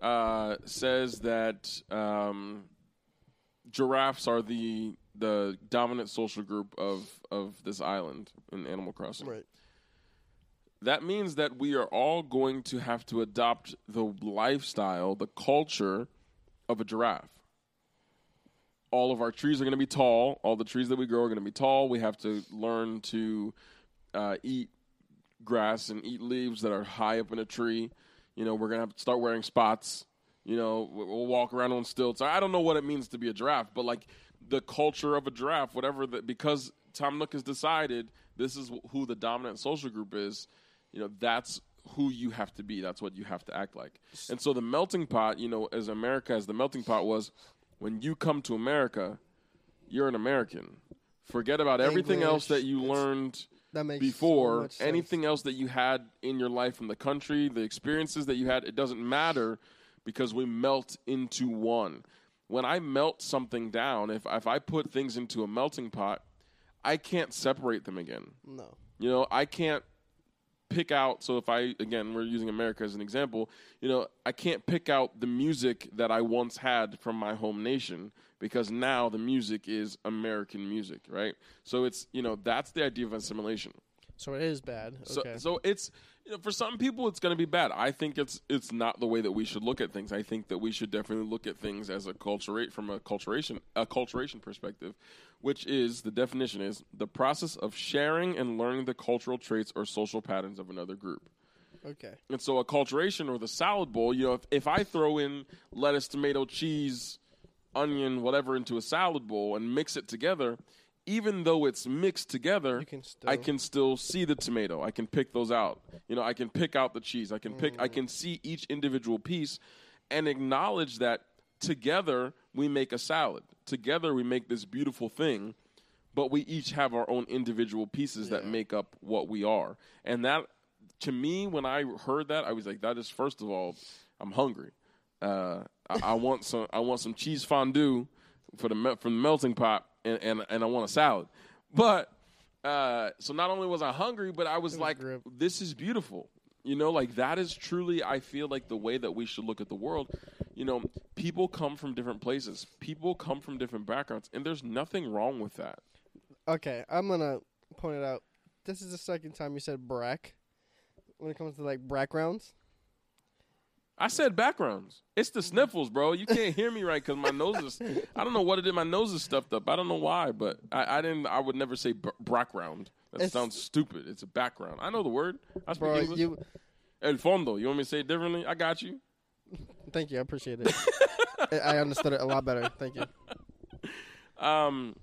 uh, says that um, giraffes are the the dominant social group of of this island in Animal Crossing. Right. That means that we are all going to have to adopt the lifestyle, the culture of a giraffe. All of our trees are going to be tall. All the trees that we grow are going to be tall. We have to learn to uh, eat grass and eat leaves that are high up in a tree. You know, we're going to have to start wearing spots. You know, we- we'll walk around on stilts. I don't know what it means to be a giraffe, but like the culture of a giraffe, whatever that, because Tom Nook has decided this is who the dominant social group is. You know, that's who you have to be. That's what you have to act like. And so the melting pot, you know, as America as the melting pot was, when you come to America, you're an American. Forget about everything else that you learned That so before sense. anything else that you had in your life from the country, the experiences that you had, it doesn't matter because we melt into one. When I melt something down, if if I put things into a melting pot, I can't separate them again. No. You know, I can't pick out. So if I again, we're using America as an example. You know, I can't pick out the music that I once had from my home nation because now the music is American music, right? So it's you know that's the idea of assimilation. So it is bad. So Okay. so it's you know, for some people it's going to be bad. I think it's it's not the way that we should look at things. I think that we should definitely look at things as a culturate from a culturation a culturation perspective, which is the definition is the process of sharing and learning the cultural traits or social patterns of another group. okay. And so a culturation or the salad bowl, you know, if, if I throw in lettuce, tomato, cheese, onion, whatever into a salad bowl and mix it together, even though it's mixed together, can. I can still see the tomato. I can pick those out. You know, I can pick out the cheese. I can pick I can see each individual piece and acknowledge that together we make a salad. Together we make this beautiful thing, but we each have our own individual pieces that make up what we are. And that to me when I heard that, I was like that is first of all, I'm hungry. Uh, I, I want some I want some cheese fondue for the from the melting pot and, and and I want a salad. But uh, so not only was I hungry, but I was, was like, grip. this is beautiful. You know, like that is truly, I feel like the way that we should look at the world. You know, people come from different places, people come from different backgrounds, and there's nothing wrong with that. Okay, I'm gonna point it out. This is the second time you said brack. When it comes to like backgrounds. I said backgrounds. It's the sniffles, bro. You can't hear me right because my nose is. I don't know what it is. My nose is stuffed up. I don't know why, but I, I didn't. I would never say b- background. That It's- sounds stupid. It's a background. I know the word. I speak Bro, English. you El fondo. You want me to say it differently? I got you. Thank you. I appreciate it. I I understood it a lot better. Thank you. Um,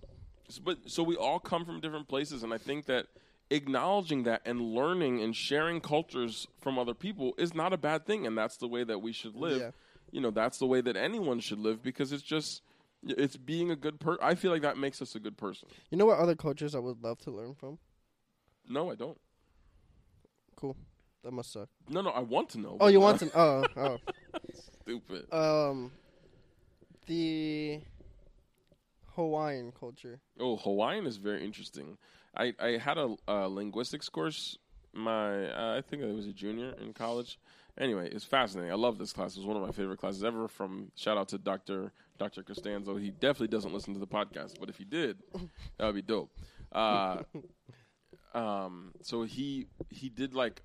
s- but so we all come from different places, and I think that acknowledging that and learning and sharing cultures from other people is not a bad thing, and that's the way that we should live. Yeah. You know, that's the way that anyone should live because it's just it's being a good person. I feel like that makes us a good person. You know what other cultures I would love to learn from? No, I don't. Cool. That must suck. No, no, I want to know. Oh, you want to? Oh, oh. Stupid. Um, the Hawaiian culture. Oh, Hawaiian is very interesting. I, I had a, a linguistics course. My uh, I think I was a junior in college. Anyway, it's fascinating. I love this class. It was one of my favorite classes ever. From shout out to Doctor Doctor Costanzo. He definitely doesn't listen to the podcast, but if he did, that would be dope. Uh, um, so he he did like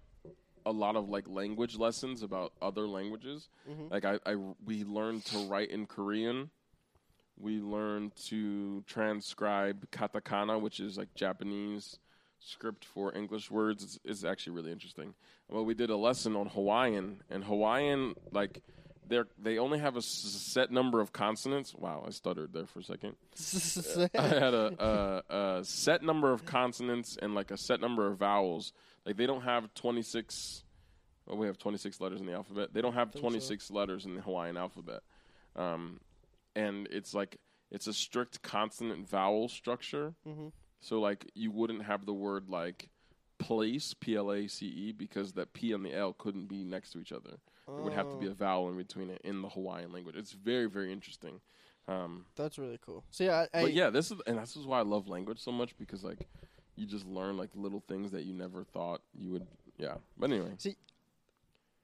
a lot of like language lessons about other languages. Like I, I we learned to write in Korean. We learned to transcribe katakana, which is like Japanese script for English words. It's, it's actually really interesting. Well, we did a lesson on Hawaiian, and Hawaiian like they they only have a s- set number of consonants. Wow, I stuttered there for a second. I had a, a, a set number of consonants and like a set number of vowels. Like they don't have 26. Well, we have 26 letters in the alphabet. They don't have so. 26 letters in the Hawaiian alphabet. Um, and it's like it's a strict consonant vowel structure. hmm So like you wouldn't have the word like place P L A C E because that P and the L couldn't be next to each other. It would have to be Oh. a vowel in between it in the Hawaiian language. It's very very interesting. Um, That's really cool. See, I, I but yeah, this is and this is why I love language so much because like you just learn like little things that you never thought you would. Yeah, but anyway, See,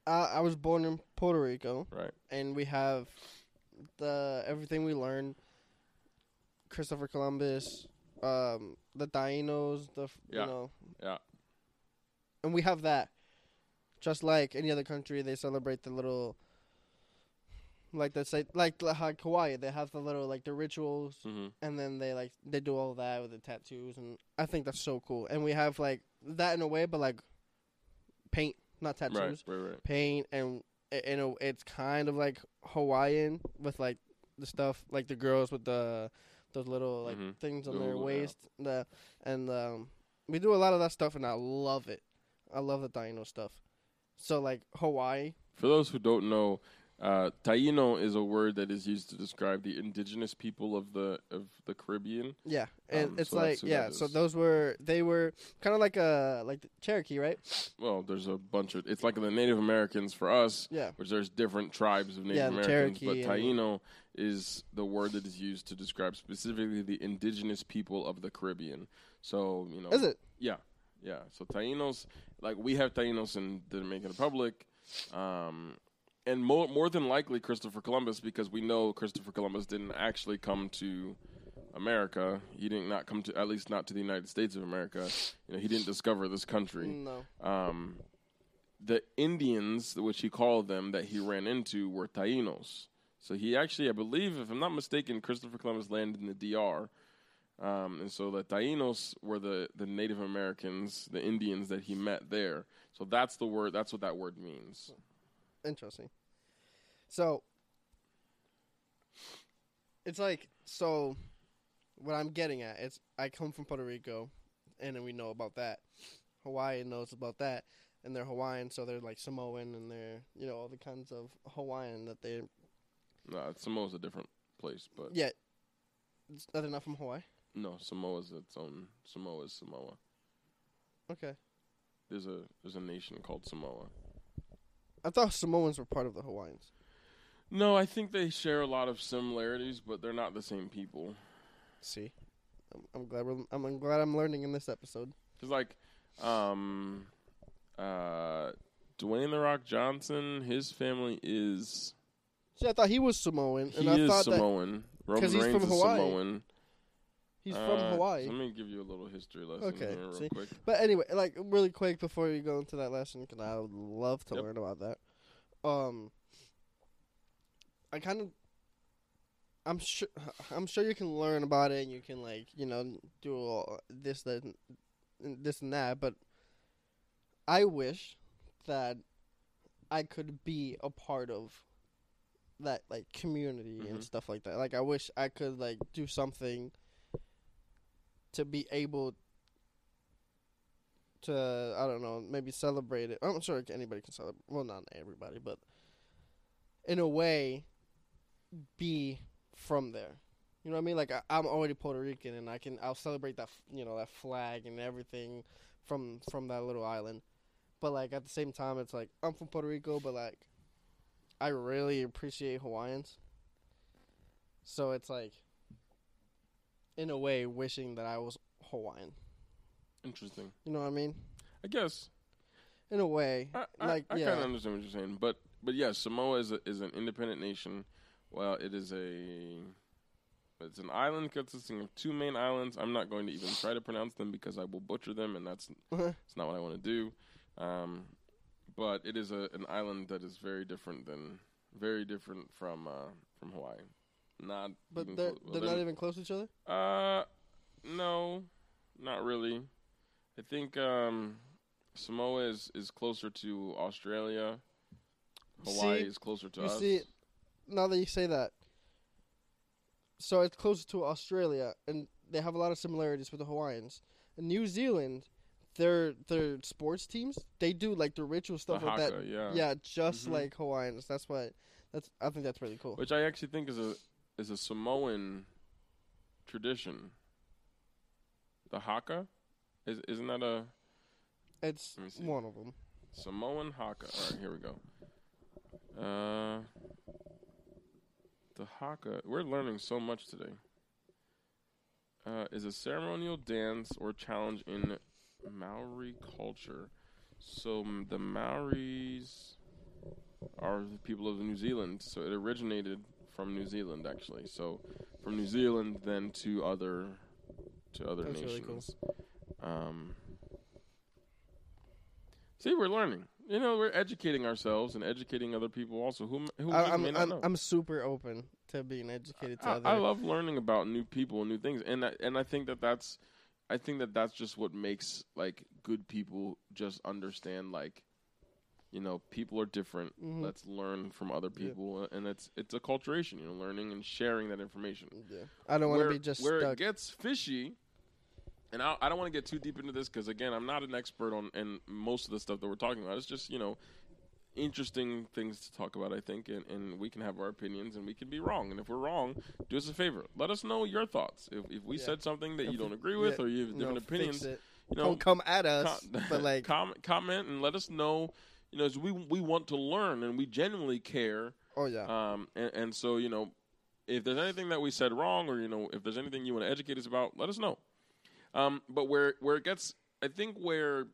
I, I was born in Puerto Rico, right? and we have the everything we learned. Christopher Columbus, um, the Tainos, the f- Yeah. you know, Yeah. and we have that. Just like any other country, they celebrate the little, like they say, like like Hawaii, they have the little like the rituals, hmm and then they like they do all that with the tattoos, and I think that's so cool. And we have like that in a way, but like paint, not tattoos, Right, right, right. paint, and in a, it's kind of like Hawaiian with like the stuff, like the girls with the those little like Mhm. things on The their waist, the and um, we do a lot of that stuff, and I love it. I love the dino stuff. So like Hawaii, For those who don't know, uh, Taino is a word that is used to describe the indigenous people of the of the Caribbean. yeah, and Um, it's so like yeah. So those were they were kind of like a like the Cherokee, right? Well, there's a bunch of it's like the Native Americans for us, Yeah. which there's different tribes of Native Yeah, Americans, Cherokee but Taino is the word that is used to describe specifically the indigenous people of the Caribbean. So you know, Is it? Yeah, yeah. So Tainos, like we have Tainos in the Dominican Republic, um, and more more than likely Christopher Columbus, because we know Christopher Columbus didn't actually come to America. He didn't not come to at least not to the United States of America. You know, he didn't discover this country. No. Um, the Indians, which he called them, that he ran into were Tainos. So he actually, I believe, if I'm not mistaken, Christopher Columbus landed in the DR. Um, and so the Tainos were the, the Native Americans, the Indians that he met there. So that's the word. That's what that word means. Interesting. So it's like so what I'm getting at it's I come from Puerto Rico and then we know about that. Hawaii knows about that and they're Hawaiian so they're like Samoan and they're you know all the kinds of Hawaiian that they No, Samoa's a different place, but yeah are they not from Hawaii? no, Samoa's its own. Samoa is Samoa. Okay. There's a there's a nation called Samoa. I thought Samoans were part of the Hawaiians. No, I think they share a lot of similarities, but they're not the same people. See. I'm, I'm glad we're, I'm, I'm glad I'm learning in this episode. Cause like, um, uh, Dwayne the Rock Johnson, his family is See, I thought he was Samoan he and I is thought that Samoan. Roman he's Reigns from is Hawaii. Samoan. he's Uh, from Hawaii. so let me give you a little history lesson Okay, here real see. quick. But anyway, like really quick before you go into that lesson, because I would love to Yep. learn about that. Um, I kind of, I'm sure, I'm sure you can learn about it, and you can like, you know, do all this, that, and this and that. But I wish that I could be a part of that like community Mhm. and stuff like that. Like I wish I could like do something to be able to I don't know maybe celebrate it. I'm sure anybody can celebrate. Well, not everybody, but in a way, be from there. You know what I mean? Like I, I'm already Puerto Rican, and I can I'll celebrate that you know that flag and everything from from that little island. But like at the same time, it's like I'm from Puerto Rico, but like I really appreciate Hawaiians. So it's like, in a way, wishing that I was Hawaiian. Interesting. You know what I mean? I guess. In a way, I, I, like I yeah, kind of understand what you're saying, but but yes, Samoa is a, is an independent nation. Well, it is a it's an island consisting of two main islands. I'm not going to even try to pronounce them because I will butcher them, and that's it's not what I want to do. Um, but it is a an island that is very different than very different from uh, from Hawaii. Not but they're clo- well, they're not even close to each other. uh, no, not really. I think um, Samoa is, is closer to Australia. Hawaii See? is closer to you us. see, now that you say that, so it's closer to Australia, and they have a lot of similarities with the Hawaiians. In New Zealand, their their sports teams they do like the ritual the stuff like that. yeah. Yeah, just Mhm. like Hawaiians. That's why. That's I think that's really cool. Which I actually think is a is a Samoan tradition. The haka, is isn't that a It's Let me see. one of them. Samoan haka? All right, here we go. Uh, the haka. We're learning so much today. Uh, is a ceremonial dance or challenge in Maori culture. So the Maoris are the people of New Zealand. So it originated from New Zealand, actually. So from New Zealand, then to other to other That's really nations. Um, see, we're learning. You know, we're educating ourselves and educating other people also who who I, may I'm not I'm, know. I'm super open to being educated to I, other. I love learning about new people and new things, and I, and I think that that's, I think that that's just what makes like good people just understand like, you know, people are different. Mhm. Let's learn from other Yeah. people, and it's it's acculturation. you know, learning and sharing that information. yeah. I don't want to be just where stuck. it gets fishy. And I, I don't want to get too deep into this because again, I'm not an expert on and most of the stuff that we're talking about. It's just you know interesting things to talk about. I think, and, and we can have our opinions, and we can be wrong. And if we're wrong, do us a favor. Let us know your thoughts. If, if we Yeah. said something that If you don't agree with, yeah, or you have different know, opinions, you know, Don't come at us, com- but like comment, comment, and let us know. You know, as we we want to learn, and we genuinely care. oh yeah, Um, and, and so you know, if there's anything that we said wrong, or you know, if there's anything you want to educate us about, let us know. Um, but where where it gets, I think where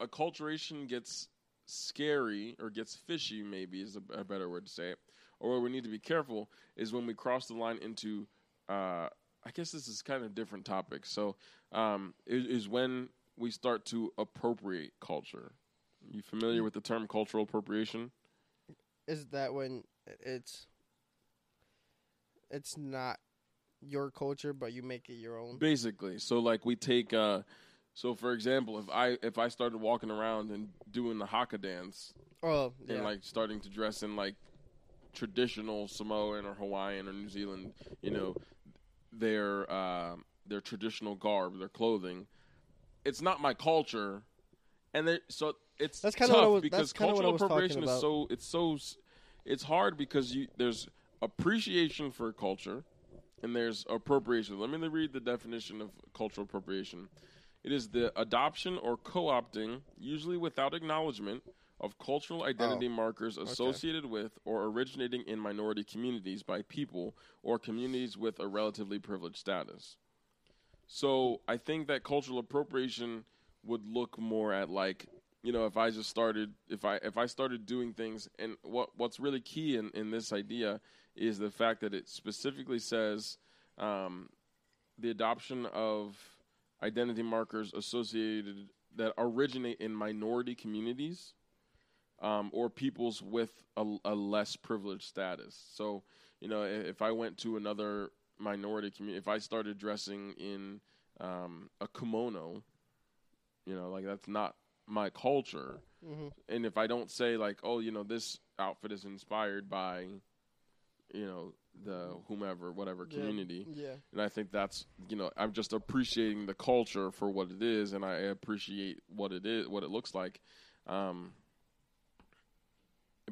acculturation gets scary or gets fishy, maybe is a, a better word to say it, or where we need to be careful is when we cross the line into. Uh, I guess this is kind of a different topic. So, um, is, is when we start to appropriate culture. You familiar with the term cultural appropriation? is that when it's it's not your culture, but you make it your own? Basically, so like we take, uh, so for example, if I if I started walking around and doing the haka dance Oh yeah, and like starting to dress in like traditional Samoan or Hawaiian or New Zealand, you know, their uh, their traditional garb, their clothing, it's not my culture, and they, so it's That's tough kinda what was- because that's kinda what cultural appropriation is so it's so it's hard because you there's appreciation for a culture and there's appropriation. Let me read the definition of cultural appropriation. It is the adoption or co-opting, usually without acknowledgement, of cultural oh, identity markers associated with or originating in minority communities by people or communities with a relatively privileged status. So I think that cultural appropriation would look more at like you know if I just started if I if I started doing things and what what's really key in in this idea is the fact that it specifically says um, the adoption of identity markers associated that originate in minority communities um, or peoples with a, a less privileged status. So, you know, i- if I went to another minority community, if I started dressing in um, a kimono, you know, like that's not my culture. hmm And if I don't say like, oh, you know, this outfit is inspired by, you know the whomever whatever Yeah. community Yeah. and I think that's you know I'm just appreciating the culture for what it is, and I appreciate what it is, what it looks like. Um,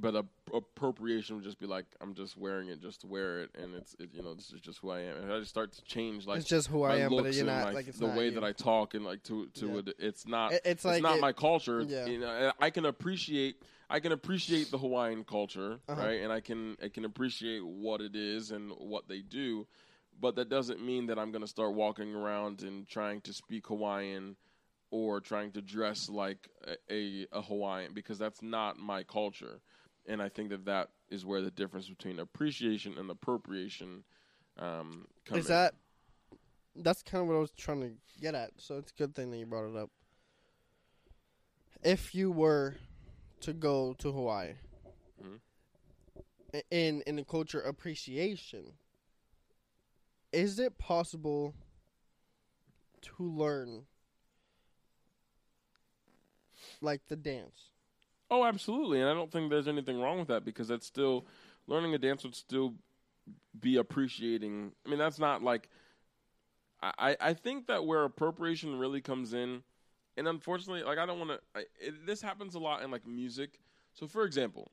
but a, appropriation would just be like I'm just wearing it just to wear it, and it's it, you know this is just who I am. And I just start to change like it's just who I am, but you're not like it's the not way you. that I talk and like to to Yeah. it. It's not It- it's like not it- my culture. yeah. You know, I can appreciate I can appreciate the Hawaiian culture, Uh-huh. right? And I can I can appreciate what it is and what they do, but that doesn't mean that I'm going to start walking around and trying to speak Hawaiian or trying to dress like a, a, a Hawaiian because that's not my culture. And I think that that is where the difference between appreciation and appropriation um, come Is in. that that's kind of what I was trying to get at. So it's a good thing that you brought it up. If you were to go to Hawaii Mhm. in in the culture appreciation, is it possible to learn like the dance? Oh, absolutely, and I don't think there's anything wrong with that because that's still learning a dance would still be appreciating. I mean, that's not like I I think that where appropriation really comes in, and unfortunately, like I don't want to. This happens a lot in like music. So, for example,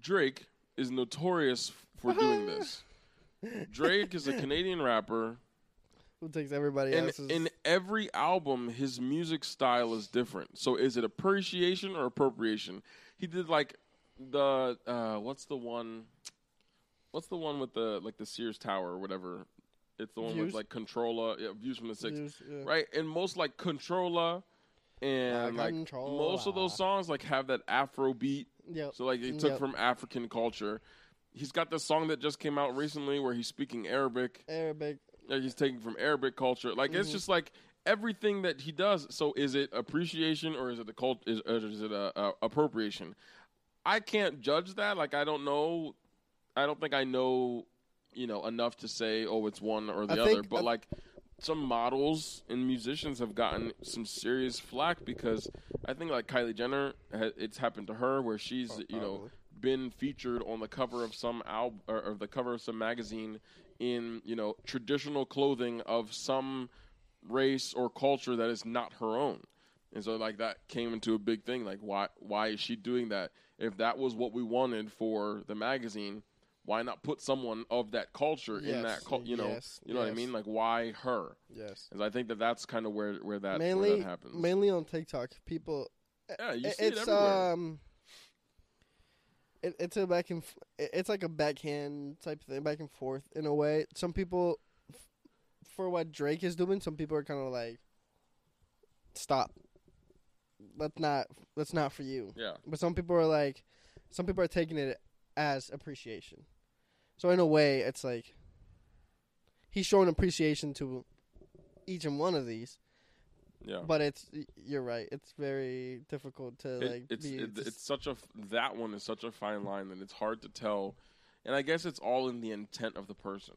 Drake is notorious for doing this. Drake is a Canadian rapper. Who takes everybody In, else's? in every album, his music style is different. So is it appreciation or appropriation? He did like the uh, what's the one? What's the one with the like the Sears Tower or whatever? It's the one Views? with like Controlla, yeah, views from the six, Views, yeah. right? And most like Controlla and Uh, like most of those songs like have that Afro beat. Yep. So like he took Yep. from African culture. He's got this song that just came out recently where he's speaking Arabic Arabic. Like he's taking from Arabic culture. Like it's Mhm. just like everything that he does. So is it appreciation or is it the cult? Is, or is it a, a appropriation? I can't judge that. Like I don't know. I don't think I know. You know enough to say oh it's one or the I other. think- But I- like some models and musicians have gotten some serious flack because I think like Kylie Jenner, it's happened to her where she's Oh, you know been featured on the cover of some album or, or the cover of some magazine in you know traditional clothing of some race or culture that is not her own. And so like that came into a big thing. Like why why is she doing that? If that was what we wanted for the magazine why not put someone of that culture in that you know yes, you know what i mean? Like why her? Yes. and i think that that's kind of where where that mainly, where that happens. mainly on TikTok, people. yeah you see it it's everywhere. um. It, it's a back and f- it's like a backhand type thing, back and forth in a way. Some people, f- for what Drake is doing, some people are kind of like, stop. That's not that's not for you. yeah But some people are like, some people are taking it as appreciation. So in a way, it's like he's showing appreciation to each and one of these. Yeah But it's you're right. It's very difficult to It- like it's be. it, it's such a that one is such a fine line that it's hard to tell, and I guess it's all in the intent of the person.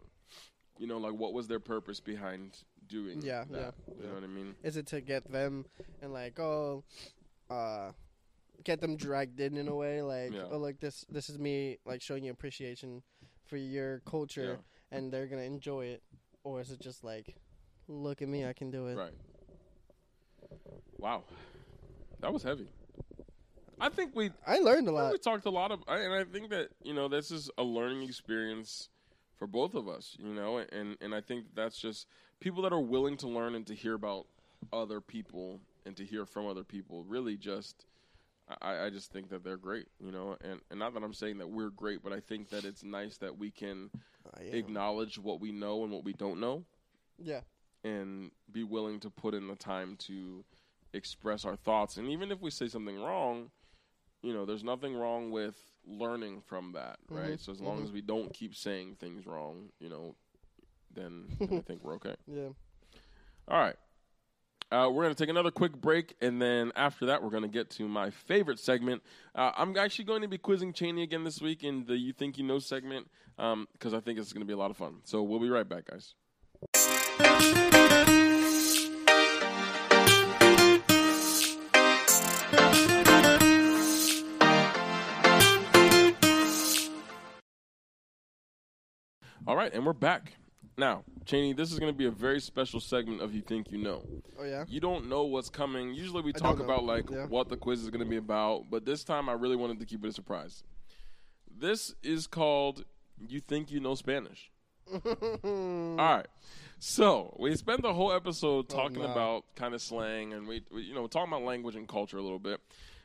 You know, like what was their purpose behind doing? Yeah, that, yeah, You yeah. know what I mean? is it to get them and like oh, uh, get them dragged in in a way like Yeah. oh like this this is me like showing you appreciation for your culture and they're gonna enjoy it, or is it just like, look at me, I can do it. Right. Wow, that was heavy. I think we I learned a lot. we talked a lot of, and I think that you know this is a learning experience for both of us. You know, and and I think that's just people that are willing to learn and to hear about other people and to hear from other people. Really, just I, I just think that they're great. You know, and and not that I'm saying that we're great, but I think that it's nice that we can acknowledge what we know and what we don't know, Yeah. and be willing to put in the time to express our thoughts. And even if we say something wrong, you know, there's nothing wrong with learning from that, right? Mhm, So as long mhm. as we don't keep saying things wrong, you know, then, then I think we're okay. Yeah. All right. Uh, we're going to take another quick break, and then after that, we're going to get to my favorite segment. Uh, I'm actually going to be quizzing Cheney again this week in the You Think You Know segment because I think it's going to be a lot of fun. So we'll be right back, guys. All right, and we're back. Now, Cheney, this is going to be a very special segment of You Think You Know. Oh yeah. You don't know what's coming. Usually we talk about like Yeah. what the quiz is going to be about, but this time I really wanted to keep it a surprise. This is called You Think You Know Spanish. All right. So we spent the whole episode talking Oh, no. about kind of slang and we, we, you know, talking about language and culture a little bit.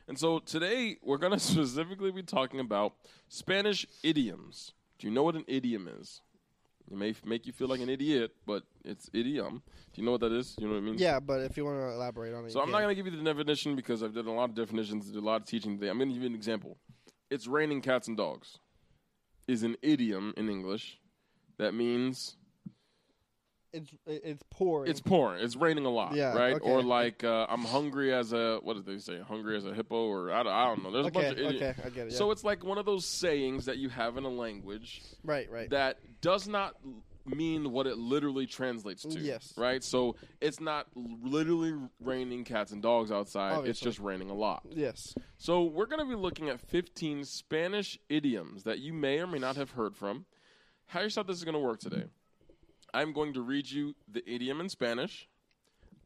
And so today we're going to specifically be talking about Spanish idioms. Do you know what an idiom is? It may f- make you feel like an idiot, but it's idiom. Do you know what that is? You know what I mean? Yeah, but if you want to elaborate on it, So you I'm not can. going to give you the definition because I've done a lot of definitions, did a lot of teaching today. I'm going to give you an example. It's raining cats and dogs. Is an idiom in English that means It's it- it's pouring. it's pouring. It's raining a lot, Yeah, right? okay. Or like uh, I'm hungry as a what did they say? Hungry as a hippo, or I don't, I don't know. There's a bunch of idioms. okay, I get it. Yeah. So it's like one of those sayings that you have in a language right, right. that does not mean what it literally translates to. Yes. Right? So it's not literally raining cats and dogs outside. It's just raining a lot. yes. So we're going to be looking at 15 Spanish idioms that you may or may not have heard from. How you thought this is going to work today? I'm going to read you the idiom in Spanish.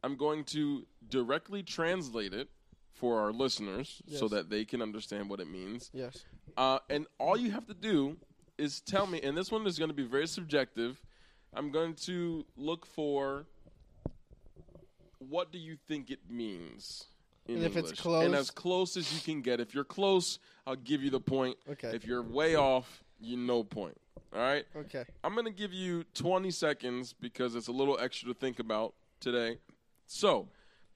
I'm going to directly translate it for our listeners so that they can understand what it means. Yes. Uh, and all you have to do is tell me, and this one is going to be very subjective. I'm going to look for what do you think it means in And if it's English. close- and as close as you can get. If you're close, I'll give you the point. Okay. If you're way off, you no point. All right. Okay. I'm going to give you 20 seconds because it's a little extra to think about today. So,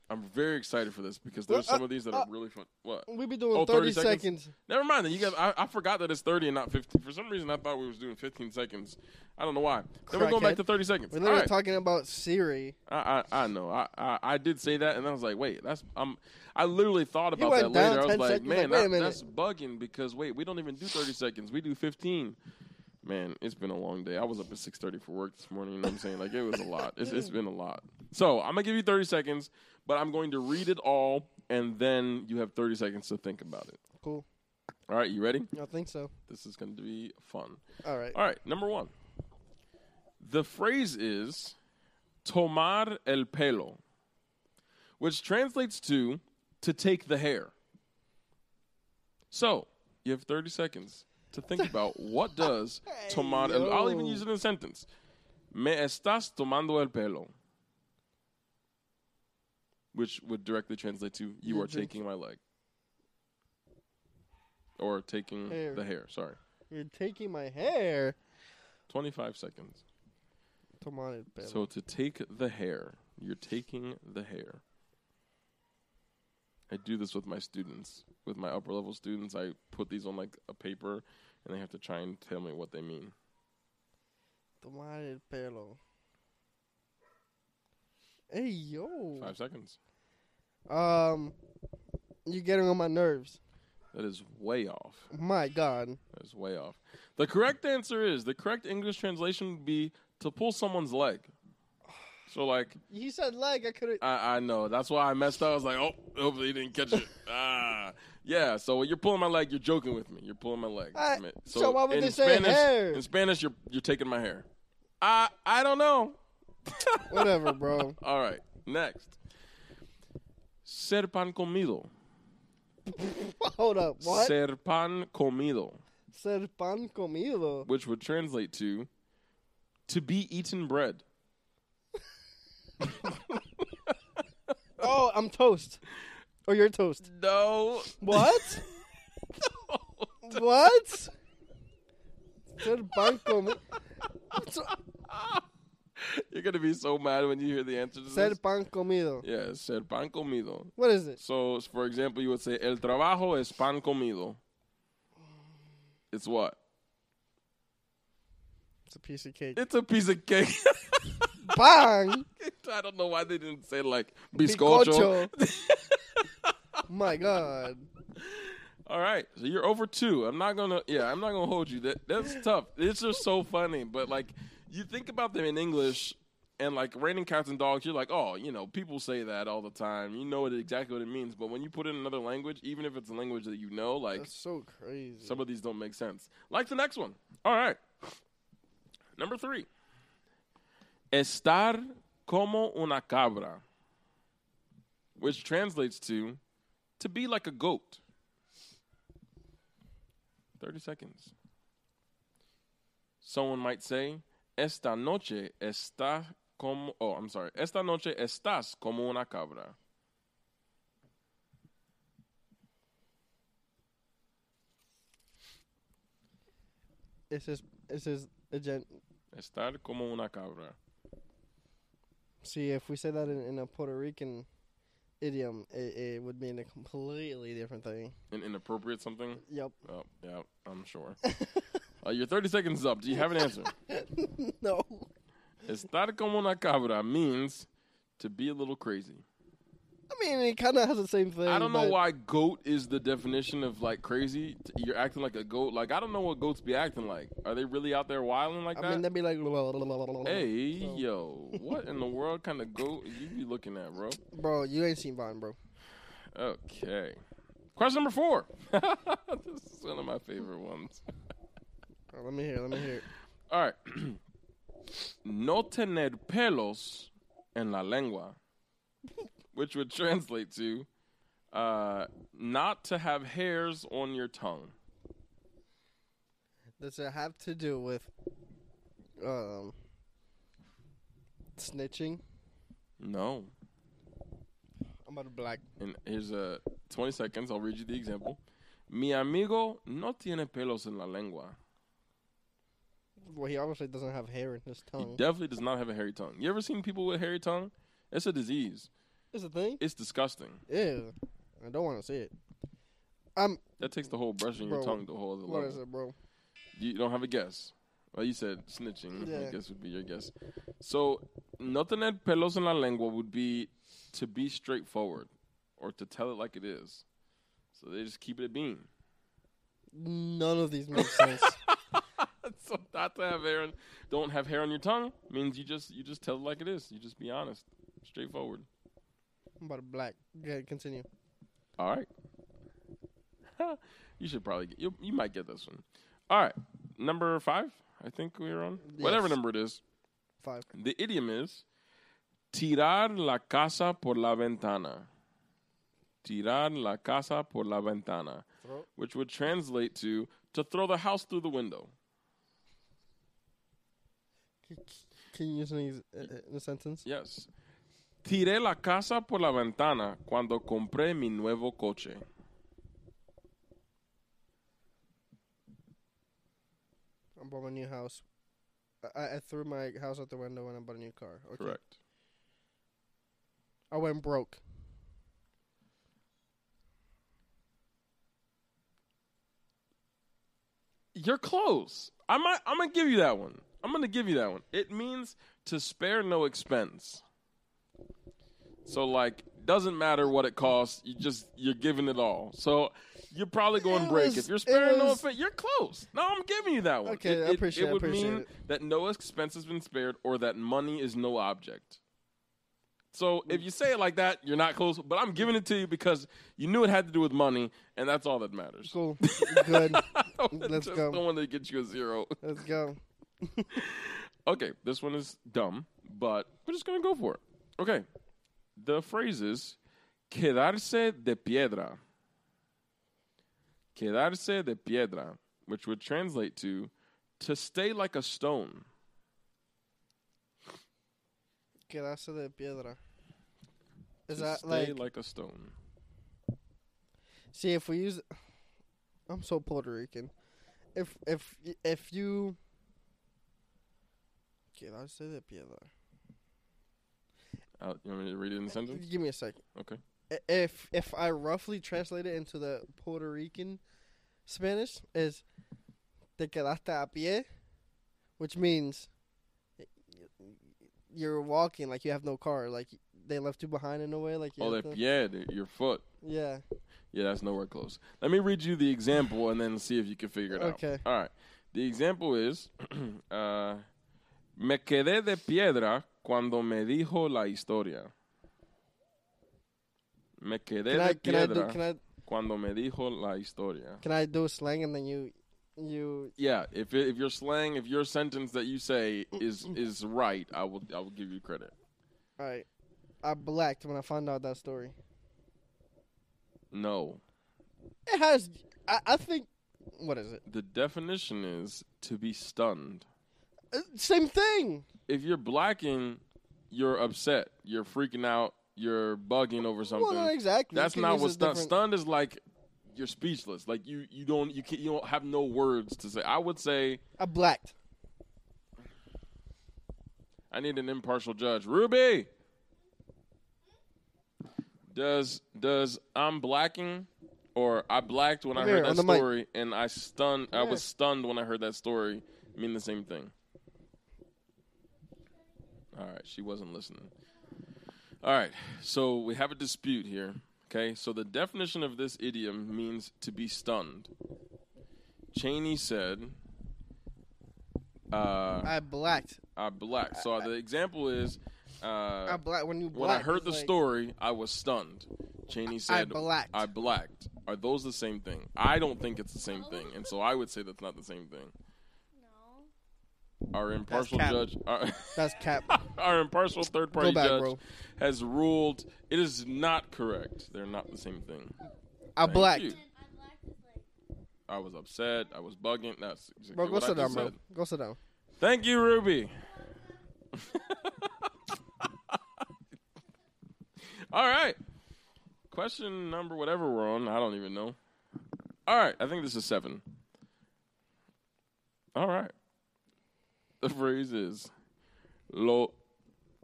I'm very excited for this because there's Well, some of these that uh, are really fun. What? We be doing Oh, 30, 30 seconds? seconds. Never mind. Then you guys, I, I forgot that it's 30 and not 15. For some reason, I thought we was doing 15 seconds. I don't know why. Then we're going back to 30 seconds. We're literally right. talking about Siri. I, I I know. I, I I did say that, and I was like, wait, that's I'm. I literally thought about that later. I was like, seconds, man, like, that- that's bugging because wait, we don't even do 30 seconds. We do 15. Man, it's been a long day. I was up at 6:30 for work this morning. You know what I'm saying? Like it was a lot. It's, it's been a lot. So I'm gonna give you 30 seconds, but I'm going to read it all, and then you have 30 seconds to think about it. Cool. All right, you ready? I think so. This is going to be fun. All right. All right, number one. The phrase is tomar el pelo, which translates to to take the hair. So you have 30 seconds to think about what does tomar el I'll even use it in a sentence. Me estás tomando el pelo. Which would directly translate to you You're taking my leg. Or taking Hair. the hair, sorry. You're taking my hair. 25 seconds. Come on, Pedro. So to take the hair, you're taking the hair. I do this with my students. With my upper level students, I put these on like a paper and they have to try and tell me what they mean. Tomar el pelo. Hey yo. 5 seconds. Um, you're getting on my nerves. That is way off. My God. That is way off. The correct answer is the correct English translation would be to pull someone's leg. So like You said leg. I could have. I, I know. That's why I messed up. I was like, oh, hopefully he didn't catch it. ah, yeah. So you're pulling my leg, you're joking with me. You're pulling my leg. I- Man, so why would they say Spanish, hair? In Spanish, you're you're taking my hair. I I don't know. Whatever, bro. All right. Next. Ser pan comido. Hold up. What? Ser pan comido, Ser pan comido. which would translate to to be eaten bread. Oh, I'm toast. Or you're toast. No. What? what? Ser pan comido. You're gonna be so mad when you hear the answer to Ser this. pan comido. Yeah, ser pan comido. What is it? So, for example, you would say, El trabajo es pan comido. It's what? It's a piece of cake. It's a piece of cake. Bang! I don't know why they didn't say like bizcocho. My God. All right, so you're over two. I'm not gonna. Yeah, I'm not gonna hold you. That that's tough. It's just so funny. But like, you think about them in English, and like raining cats and dogs, you're like, oh, you know, people say that all the time. You know it exactly what it means. But when you put it in another language, even if it's a language that you know, like That's so crazy. Some of these don't make sense. Like the next one. All right. Number three. Estar como una cabra, which translates to to be like a goat. 30 seconds. Someone might say, Esta noche está como, oh, I'm sorry, esta noche estás como una cabra. Ese es, ese es a gen- Estar como una cabra. See, if we say that in, in a Puerto Rican idiom, it, it would mean a completely different thing. An inappropriate something? Yep. Oh, yeah, I'm sure. uh, your 30 seconds is up. Do you have an answer? no. Estar como una cabra means to be a little crazy. I mean, it kind of has the same thing. I don't know but why goat is the definition of like crazy. You're acting like a goat. Like I don't know what goats be acting like. Are they really out there wilding like I that? mean, they'd be like, hey, So- yo, what in the world kind of goat you be looking at, bro? bro, you ain't seen Vine, bro. Okay. Question number four. this is one of my favorite ones. Oh, let me hear. Let me hear. All right. no tener pelos en la lengua, which would translate to uh, not to have hairs on your tongue. Does it have to do with um snitching? No. I'm about to black. And here's a 20 seconds. I'll read you the example. Mi amigo no tiene pelos en la lengua. Well, he obviously doesn't have hair in his tongue. He definitely does not have a hairy tongue. You ever seen people with hairy tongue? It's a disease. Is a thing? It's disgusting. Yeah, I don't want to see it. Um, That takes the whole brushing your tongue to a whole other level. is it, bro? You don't have a guess. Well, you said snitching. I Yeah. guess would be your guess. So, no tener pelos en la lengua would be to be straightforward or to tell it like it is. So they just keep it a bean. None of these make sense. so not to have hair, on, don't have hair on your tongue means you just you just tell it like it is. You just be honest, straightforward. I'm about to black. Yeah, continue. All right. you should probably get, you you might get this one. All right, number five. I think we're on whatever number it is. Five. The idiom is tirar la casa por la ventana. Tirar la casa por la ventana, Throw. which would translate to to throw the house through the window. Can, you use uh, uh, in a sentence? Yes. Tiré la casa por la ventana cuando compré mi nuevo coche. I bought a new house. I, I threw my house out the window and I bought a new car. Okay. Correct. I went broke. You're close. I might. I'm gonna give you that one. I'm gonna give you that one. It means to spare no expense. So like, doesn't matter what it costs. You just you're giving it all. So you're probably going It break was- if you're sparing no expense. You're close. No, I'm giving you that one. Okay, it, I appreciate It it, would mean it. that no expense has been spared or that money is no object. So if you say it like that, you're not close. But I'm giving it to you because you knew it had to do with money, and that's all that matters. Cool. Good. Let's Just go. don't want to get you a zero. Let's go. Okay, this one is dumb, but we're just gonna go for it. Okay, the phrases "quedarse de piedra." Quedarse de piedra, which would translate to "to stay like a stone." Quedarse de piedra. Is that stay like, like a stone? See, if we use, I'm so Puerto Rican. If if if you, quedarse de piedra. Uh, you want me to read it in a sentence? Give me a second. Okay. If if I roughly translate it into the Puerto Rican Spanish, is te quedaste a pie, which means you're walking like you have no car, like they left you behind in a way, like you Oh, de pie, your foot. yeah. Yeah, that's nowhere close. Let me read you the example and then see if you can figure it Okay. out. Okay. All right. The example is uh, Me quedé de piedra cuando me dijo la historia. Me quedé Can I de can I do piedra can I cuando me dijo la historia. can I do slang and then you you Yeah, if it, if your slang, if your sentence that you say is is right, I will I will give you credit. all right. I blacked when I found out that story. No, It has. I, I think. What is it? the definition is to be stunned. Same thing. If you're blacking, you're upset, you're freaking out, you're bugging over something. Well, exactly. That's not what stunned. different- Stunned is like you're speechless. Like you you don't you can't, you don't have no words to say. I would say I blacked. I need an impartial judge. Ruby, does does I'm blacking or I blacked when I Come heard here, that on the mic. story and I stunned I was stunned when I heard that story mean the same thing. All right, she wasn't listening. All right, so we have a dispute here. Okay, so the definition of this idiom means to be stunned. Cheney said, uh, I blacked. I blacked. So the example is, I uh, blacked when you when I heard the like- story, I was stunned. Cheney said, "I blacked. I blacked. Are those the same thing? I don't think it's the same thing, and so I would say that's not the same thing. No. Our impartial cap. judge, our, That's cap. our impartial third party back, judge, bro. has ruled it is not correct. They're not the same thing. I Thank blacked. you. I blacked is like I was upset. I was bugging. That's exactly Bro, go what I sit down, just bro. said. Go sit down. Thank you, Ruby. All right. Question number whatever we're on. I don't even know. All right. I think this is seven. All right. The phrase is Lo,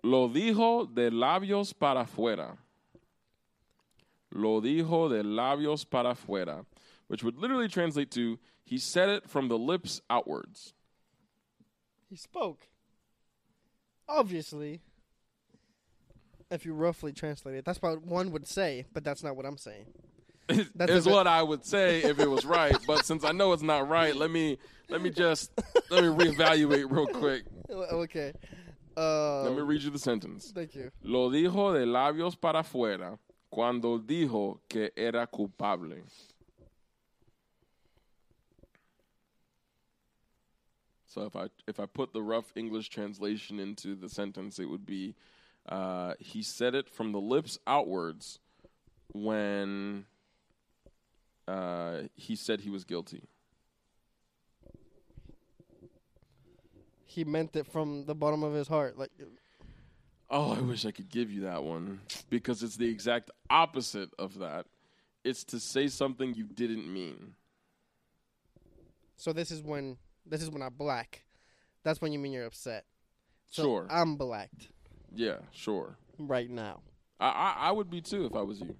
lo dijo de labios para afuera. Lo dijo de labios para afuera. Which would literally translate to He said it from the lips outwards. He spoke. Obviously, if you roughly translate it, that's what one would say, but that's not what I'm saying. That's is what I would say if it was right. But since I know it's not right, let me let me just let me reevaluate real quick. Okay. Uh, Let me read you the sentence. thank you. Lo dijo de labios para afuera cuando dijo que era culpable. So if I if I put the rough English translation into the sentence, it would be uh, he said it from the lips outwards when uh, he said he was guilty. He meant it from the bottom of his heart. Like, Oh, I wish I could give you that one because it's the exact opposite of that. It's to say something you didn't mean. so this is when this is when I black. That's when you mean you're upset. So Sure. I'm blacked Yeah, sure. right now. I, I I would be too if I was you,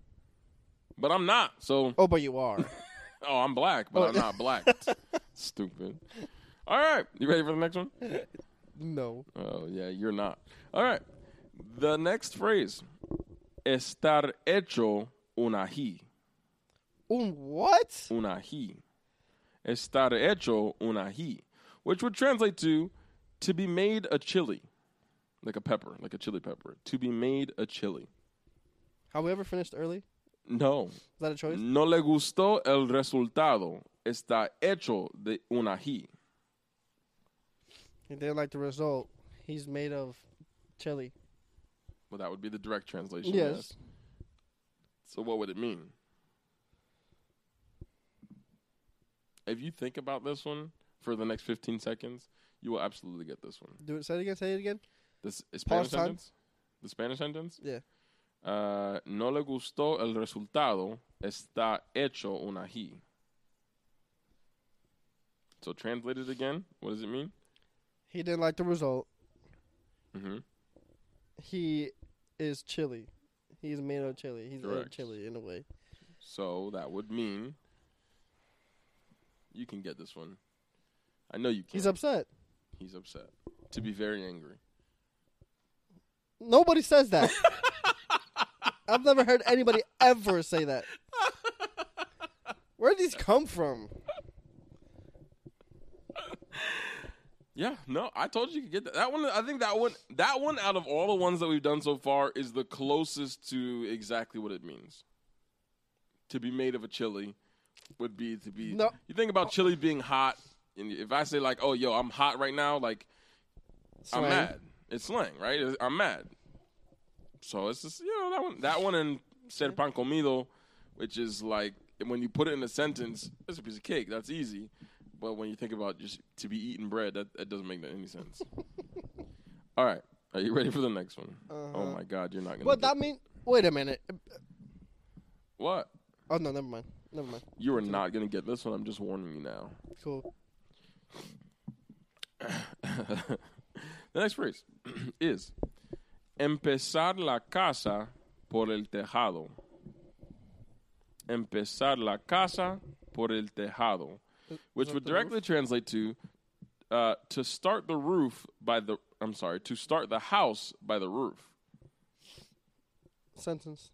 but I'm not. So Oh, but you are. oh, I'm black, but Oh. I'm not black. Stupid. All right, you ready for the next one? no. Oh yeah, you're not. All right, the next phrase: estar hecho un ají. Un what? un ají. Estar hecho un ají, which would translate to to be made a chili, like a pepper, like a chili pepper. To be made a chili. Have we ever finished early? No, Is that a choice? no le gustó el resultado. Está hecho de un ají. He didn't like the result. He's made of chili. Well, that would be the direct translation. Yes. So what would it mean? If you think about this one for the next 15 seconds, you will absolutely get this one. Do it. Say it again. Say it again. This Spanish time. sentence? The Spanish sentence? Yeah. Uh, no le gustó el resultado. Está hecho un ají. So translated again, what does it mean? He didn't like the result. hmm He is chili. He's made of chili. He's a Correct. chili in a way. So that would mean you can get this one. I know you can. He's upset. He's upset. To be very angry. Nobody says that. I've never heard anybody ever say that. Where did these come from? Yeah, no, I told you you could get that. That one, I think that one, that one out of all the ones that we've done so far is the closest to exactly what it means. To be made of a chili would be to be. No. You think about chili being hot, and if I say like, "Oh, yo, I'm hot right now," like I'm mad. It's slang, right? I'm mad. So it's just you know that one, that one, and ser pan comido, which is like when you put it in a sentence, it's a piece of cake. That's easy. But when you think about just to be eating bread, that, that doesn't make any sense. All right, are you ready for the next one? Oh Uh-huh. my God, you're not gonna. But that mean? Wait a minute. what? Oh no, never mind. Never mind. You are not gonna get this one. I'm just warning you now. Cool. the next phrase is empezar la casa por el tejado. Empezar la casa por el tejado, which would the directly translate to uh, to start the roof by the. I'm sorry, to start the house by the roof. Sentence.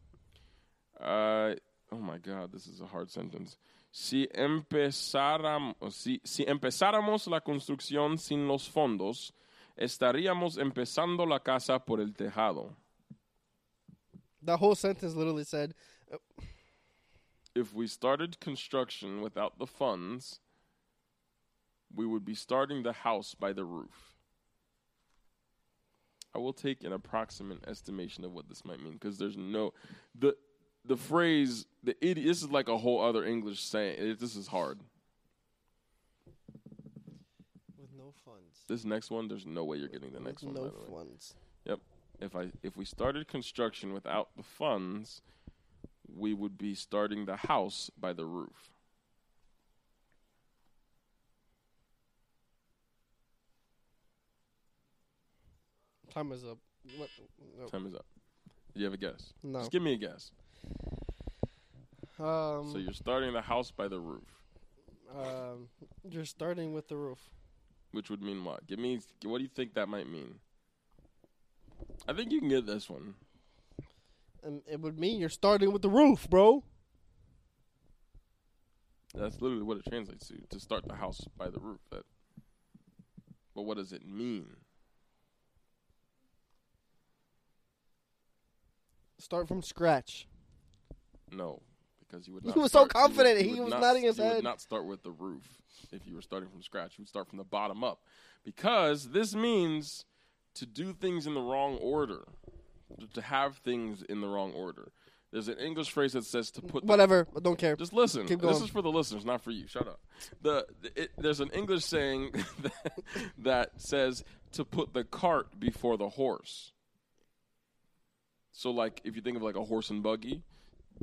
Uh, oh my God, this is a hard sentence. Si, empezaram, si, si empezáramos la construcción sin los fondos, estaríamos empezando la casa por el tejado. That whole sentence literally said, If we started construction without the funds, we would be starting the house by the roof. I will take an approximate estimation of what this might mean because there's no the the phrase the idiot. This is like a whole other English saying. It, this is hard. "With no funds." This next one, there's no way you're getting the next With one. no by the way. funds. Yep. If I if we started construction without the funds, we would be starting the house by the roof. Time is up. What? No. Time is up. Do you have a guess? No. Just give me a guess. Um, So you're starting the house by the roof, um, you're starting with the roof. which would mean what? Give me what do you think that might mean? I think you can get this one. And it would mean you're starting with the roof, bro. That's literally what it translates to. To start the house by the roof. That. But what does it mean? Start from scratch. No, because you would. He Not was so start- you would- confident. you He was not- nodding his you would head. not start with the roof if you were starting from scratch. You would start from the bottom up, because this means to do things in the wrong order, to have things in the wrong order. There's an English phrase that says to put. Whatever. I don't care. just listen. Keep This is for the listeners, not for you. Shut up. The it, there's an English saying that, that says to put the cart before the horse. So, like, if you think of like a horse and buggy,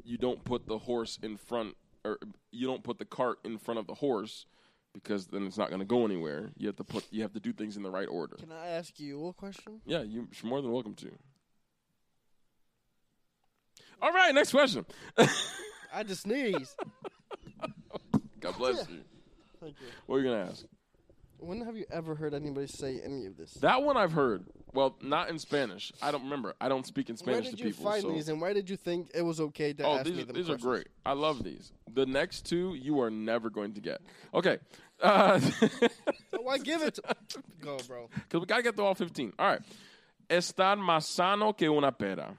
you don't put the horse in front, or you don't put the cart in front of the horse, because then it's not going to go anywhere. You have to put, you have to do things in the right order. Can I ask you a question? Yeah, you're more than welcome to. All right, next question. I just sneeze. God bless you. Thank you. What are you gonna ask? When have you ever heard anybody say any of this? That one I've heard. Well, not in Spanish. I don't remember. I don't speak in Where Spanish did to you people. find so. these, and why did you think it was okay to oh, ask these, me them these are questions? great. I love these. The next two you are never going to get. Okay, because So why give it? to... Go, bro. Because we gotta get through all fifteen. All right. Estar más sano que una pera.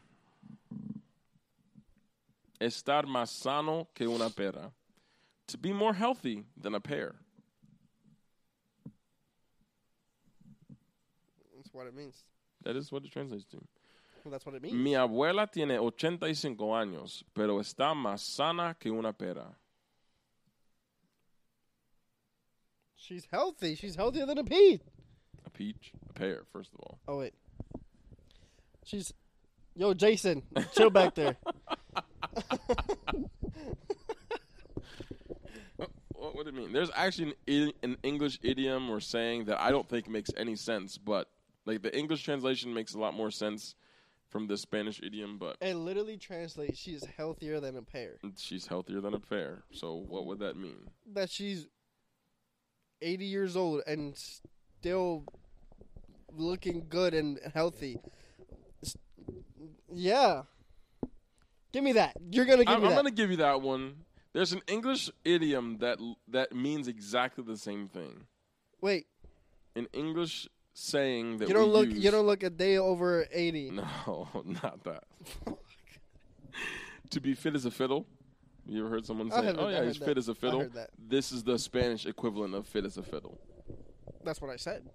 Estar más sano que una pera. To be more healthy than a pear. That's what it means. That is what it translates to. Well, that's what it means. Mi abuela tiene 85 años, pero está más sana que una pera. She's healthy. She's healthier than a peach. A peach, a pear, first of all. Oh wait. She's. Yo, Jason, chill back there. What what do you mean? There's actually an, an English idiom or saying that I don't think makes any sense, but like the English translation makes a lot more sense from the Spanish idiom, but It literally translates. She's healthier than a pear. she's healthier than a pear. So what would that mean? That she's 80 years old and still looking good and healthy. Yeah. Give me that. You're gonna give I'm, me I'm gonna give you that one. There's an English idiom that that means exactly the same thing. Wait, An English saying that you don't look. use- You don't look a day over 80. No, not that. Oh to be fit as a fiddle. You ever heard someone say, oh, heard "Oh that, yeah, he's that. fit as a fiddle"? heard that. This is the Spanish equivalent of fit as a fiddle. That's what I said.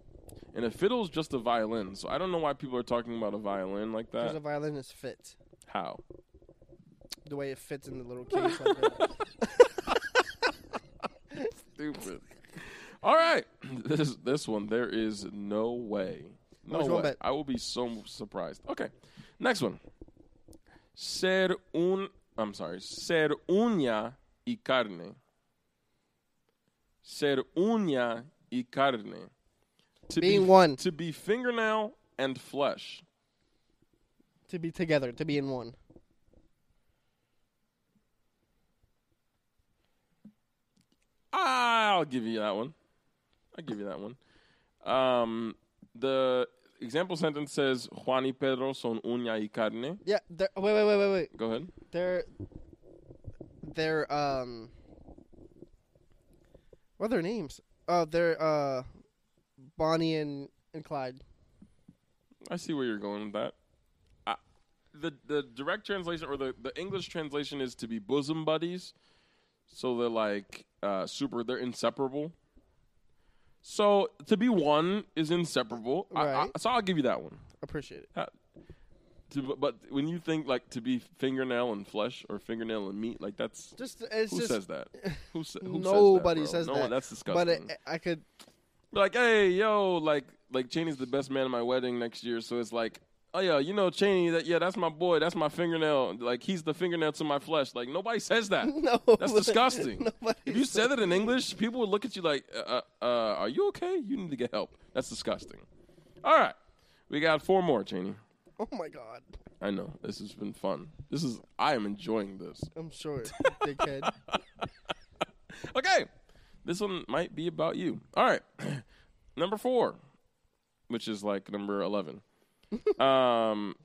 And a fiddle is just a violin. So I don't know why people are talking about a violin like that. Because that. a violin is fit. How? The way it fits in the little case. like that. Stupid. All right, this this one there is no way. No Which one, way. bet? I will be so surprised. Okay, next one. Ser un. I'm sorry. Ser uña y carne. Ser uña y carne. To Being be, one. To be fingernail and flesh. To be together, to be in one. I'll give you that one. I'll give you that one. Um, the example sentence says Juan y Pedro son uña y carne. Yeah. Wait, wait, wait, wait, wait. Go ahead. They're they're um what are their names? Uh they're uh Bonnie and, and Clyde. I see where you're going with that. I, the the direct translation or the, the English translation is to be bosom buddies. So they're like uh, super. They're inseparable. So to be one is inseparable. I- I- Right. so I'll give you that one. Appreciate it. Uh, to, but when you think like to be fingernail and flesh or fingernail and meat, like that's Just it's who just says that? Who, sa- who nobody says that? says bro? that. No, that's disgusting. but it, I could like, hey, yo, like, like Cheney's the best man at my wedding next year, so it's like, oh yeah, you know Cheney, that yeah, that's my boy, that's my fingernail, like he's the fingernail to my flesh. Like nobody says that. no. That's disgusting. If you said it in English, people would look at you like, uh, uh, uh, are you okay? You need to get help. That's disgusting. All right, we got four more, Cheney. Oh my god. I know this has been fun. This is I am enjoying this. I'm sure, dickhead. Okay, this one might be about you. All right, number four, which is like number eleven. um,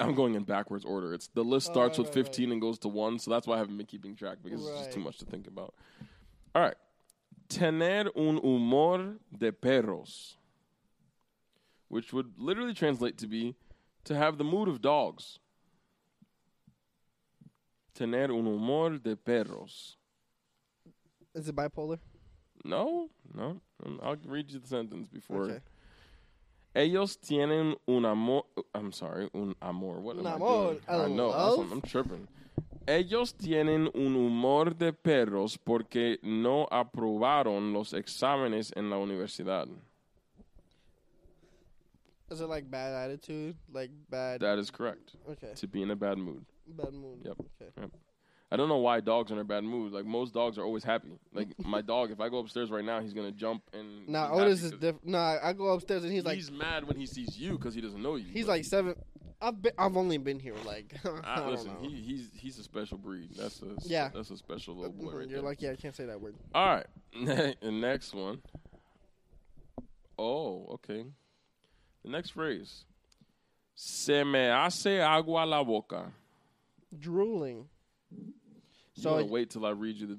I'm going in backwards order. It's the list Oh, starts right, with right, 15 and goes to one, so that's why I haven't been keeping track because it's just too much to think about. All right, tener un humor de perros, which would literally translate to be to have the mood of dogs. Tener un humor de perros. Is it bipolar? No, no. I'll read you the sentence before. Okay. Ellos tienen un amor. I'm sorry, un amor. What Un am amor, I doing? I know. I'm tripping. Ellos tienen un humor de perros porque no aprobaron los exámenes en la universidad. Is it like bad attitude? Like bad That is correct. Okay. To be in a bad mood. Bad mood. Yep. Okay. I don't know why dogs are in a bad mood. Like most dogs are always happy. Like my dog, if I go upstairs right now, he's gonna jump and. Happy Otis is different. Nah, I go upstairs and he's like he's mad when he sees you because he doesn't know you. he's like seven. I've been, I've only been here like I I, don't listen, he, he's he's a special breed. That's a Yeah. That's a special little boy. Mhm, Right You're there. like yeah, I can't say that word. All right, the next one. Oh, okay. The next phrase. Se me hace agua la boca. Drooling. So you wanna wait till I read you the.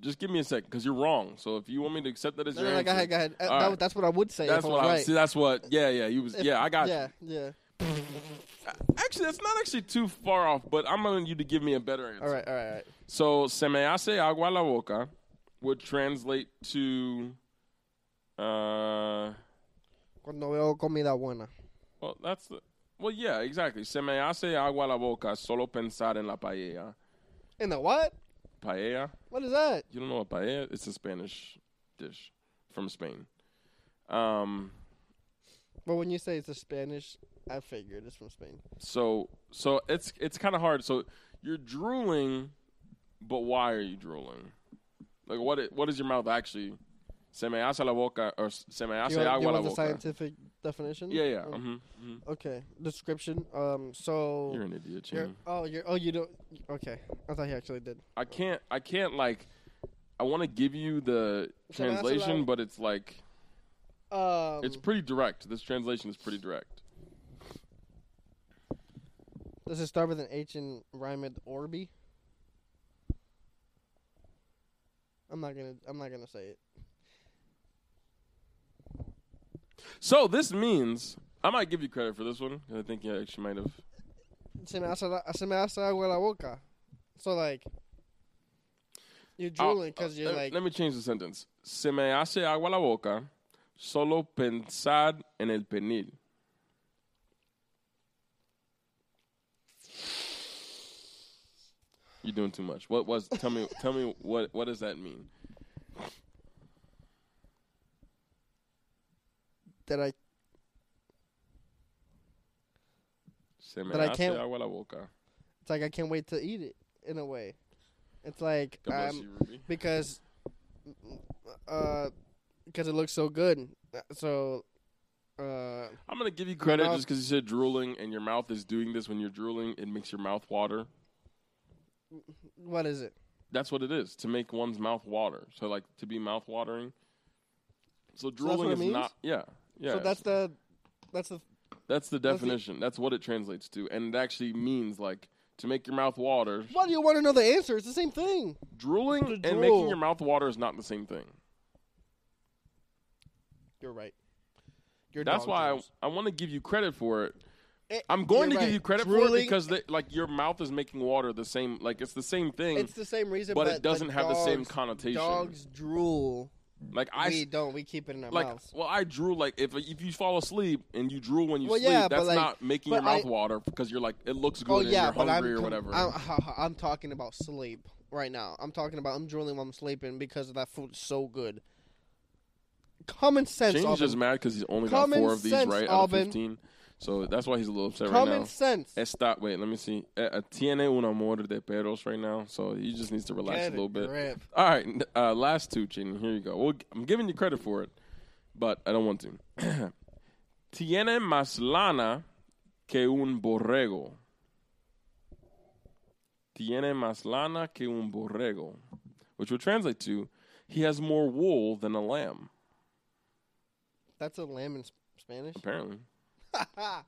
Just give me a second, because you're wrong. So if you want me to accept that as no, your no, answer, go ahead, go ahead. Uh, that- right. that's what I would say. that's what I I right. see. That's what. Yeah, yeah. You was. If- yeah, I got Yeah, yeah. Actually, that's not actually too far off, but I'm going you to give me a better answer. All right, all right, all right. So, se me hace agua la boca would translate to, uh, Cuando veo comida buena. well, that's the, well, yeah, exactly. Se me hace agua la boca solo pensar en la paella. In the what? Paella? What is that? You don't know what paella? It's a Spanish dish from Spain. Um, But when you say it's a Spanish, I figured it's from Spain. so, so it's it's kind of hard. So you're drooling, but why are you drooling? Like, what? i- What is your mouth actually? Se me hace la boca, or se me hace you, want- you agua la want the boca. scientific definition? Yeah, yeah. Um, hmm hmm Okay. Description. Um. So. You're an idiot, you're- oh, you're. Oh, you don't. Okay. I thought he actually did. I can't. I can't like. I want to give you the Se translation, la- but it's like Um. it's pretty direct. This translation is pretty direct. Does it start with an H and rhyme with Orby? I'm not gonna. I'm not gonna say it. So this means I might give you credit for this one. I think you actually might have. Se me hace, la, se me hace agua la boca. So like, You're I'll- drooling because uh, you're let, like. let me change the sentence. Se me hace agua la boca solo pensar en el penil. You're doing too much. What was? Tell me. tell me what. What does that mean? That I Se me That I hace can't- agua la boca. it's like I can't wait to eat it in a way. It's like God bless um, you, Ruby. because uh because it looks so good. So uh I'm gonna give you credit mouth- just because you said drooling, and your mouth is doing this when you're drooling. It makes your mouth water. what is it? That's what it is to make one's mouth water. So like to be mouth watering. So drooling it is means? not. Yeah, yeah. So that's the that's the that's the that's the- definition. That's what it translates to, and it actually means like to make your mouth water. Why do you want to know the answer? It's the same thing. Drooling and drool. making your mouth water is not the same thing. You're right. Your That's why I, drools. I want to give you credit for it. Eh, I'm going to you're give you credit for it because they, like your mouth is making water the same. Like it's the same thing. it's the same reason, but but, it doesn't have the same connotation. Dogs drool. Like I we don't. We keep it in our like mouths. well I drool like if if you fall asleep and you drool when you Well, sleep yeah, that's like- not making your mouth I- water because you're like it looks oh, good Oh and yeah, you're but hungry I'm or whatever. I'm, I'm talking about sleep right now. I'm talking about I'm drooling while I'm sleeping because that food is so good. Common sense, James is mad because he's only got four of these sense, right out of fifteen. So that's why he's a little upset Common right now. Common sense. Está, wait, let me see. Eh, eh, tiene un amor de perros right now, so he just needs to relax Get a little bit. grip. All right, uh, last two, Chin. Here you go. Well, I'm giving you credit for it, but I don't want to. Tiene más lana que un borrego. Tiene más lana que un borrego, which would translate to, he has more wool than a lamb. That's a lamb in Spanish. Apparently.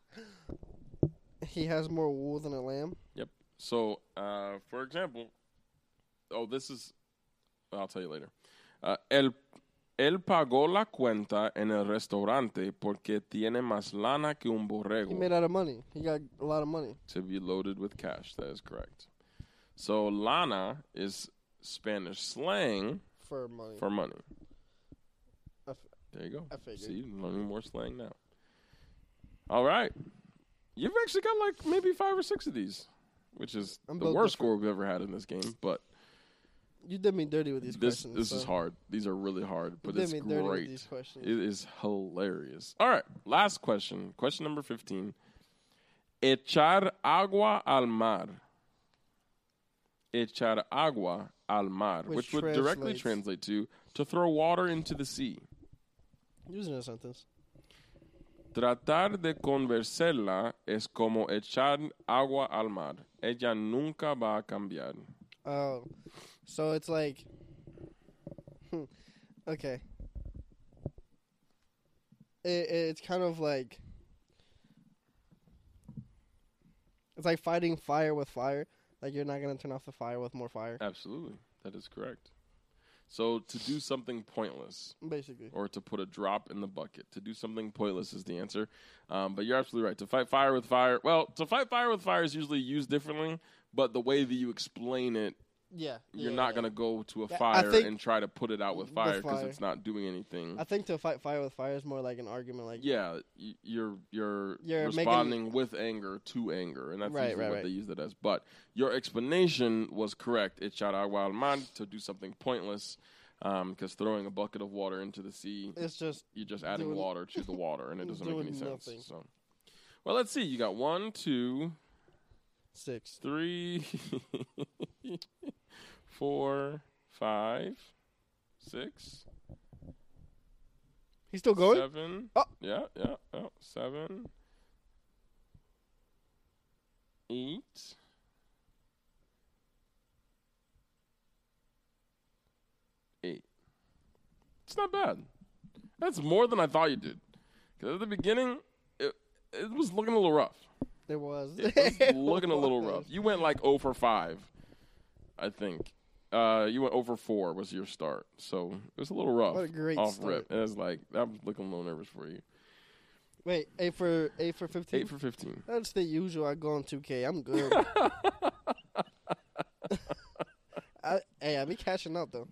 he has more wool than a lamb. Yep. So, uh, for example, oh, this is, I'll tell you later. Uh, él, él pagó la cuenta en el restaurante porque tiene más lana que un He borrego made out of money. He got a lot of money. to be loaded with cash. That is correct. So, lana is Spanish slang For money. for money. F- There you go. I figured. See, learning more slang now. All right. You've actually got like maybe five or six of these, which is I'm the worst different. score we've ever had in this game. But You did me dirty with these this questions. this is so- hard. These are really hard, but did it's me dirty with great. these questions. It is hilarious. All right, last question. Question number fifteen. Echar agua al mar. Echar agua al mar, Which which, would directly translates- translate to to throw water into the sea. Using a sentence. Tratar de convencerla es como echar agua al mar. Ella nunca va a cambiar. Oh, so it's like, okay. It, it's kind of like it's like fighting fire with fire. Like you're not gonna turn off the fire with more fire, Absolutely, that is correct. So to do something pointless, basically. or to put a drop in the bucket. To do something pointless is the answer. Um, but you're absolutely right. To fight fire with fire, well, to fight fire with fire is usually used differently, but the way that you explain it, Yeah, you're yeah, not yeah. going to go to a fire and try to put it out with fire because it's not doing anything. I think to fight fire with fire is more like an argument. Like yeah, you're you're, You're responding with anger to anger, and that's Right, usually right, what right. they use it as. But your explanation was correct. Echar agua al mar to do something pointless, um, because throwing a bucket of water into the sea it's just you're just adding water to the water, and it doesn't make any doing sense. So, well, let's see. You got one, two, six. three, four, five, six, He's still going. seven. Oh. Yeah, yeah, oh, seven, eight. Eight. It's not bad. That's more than I thought you did. Because at the beginning, it, it was looking a little rough. It was. It was looking a little rough. You went like 0 for 5, I think. Uh, you went over 4 was your start. So it was a little rough. What a great off start. rip. It was like, I was looking a little nervous for you. Wait, eight for eight for fifteen. 8 for 15. That's the usual. I go on two K. I'm good. I, Hey, I be catching up though.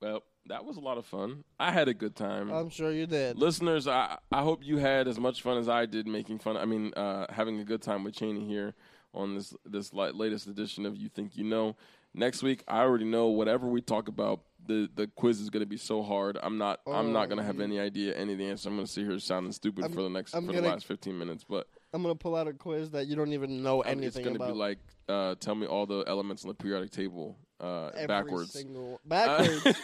Well, that was a lot of fun. I had a good time. I'm sure you did. Listeners, I I hope you had as much fun as I did making fun. I mean, uh, having a good time with Cheney here on this this latest edition of You Think You Know. Next week, I already know whatever we talk about. The the quiz is going to be so hard. I'm not I'm not going to have Oh, any idea any of the answers. I'm going to sit here sounding stupid I'm- for the next I'm for the gonna- last 15 minutes. But I'm gonna pull out a quiz that you don't even know um, it's going to be like uh, tell me all the elements on the periodic table uh, Every backwards. Single, backwards.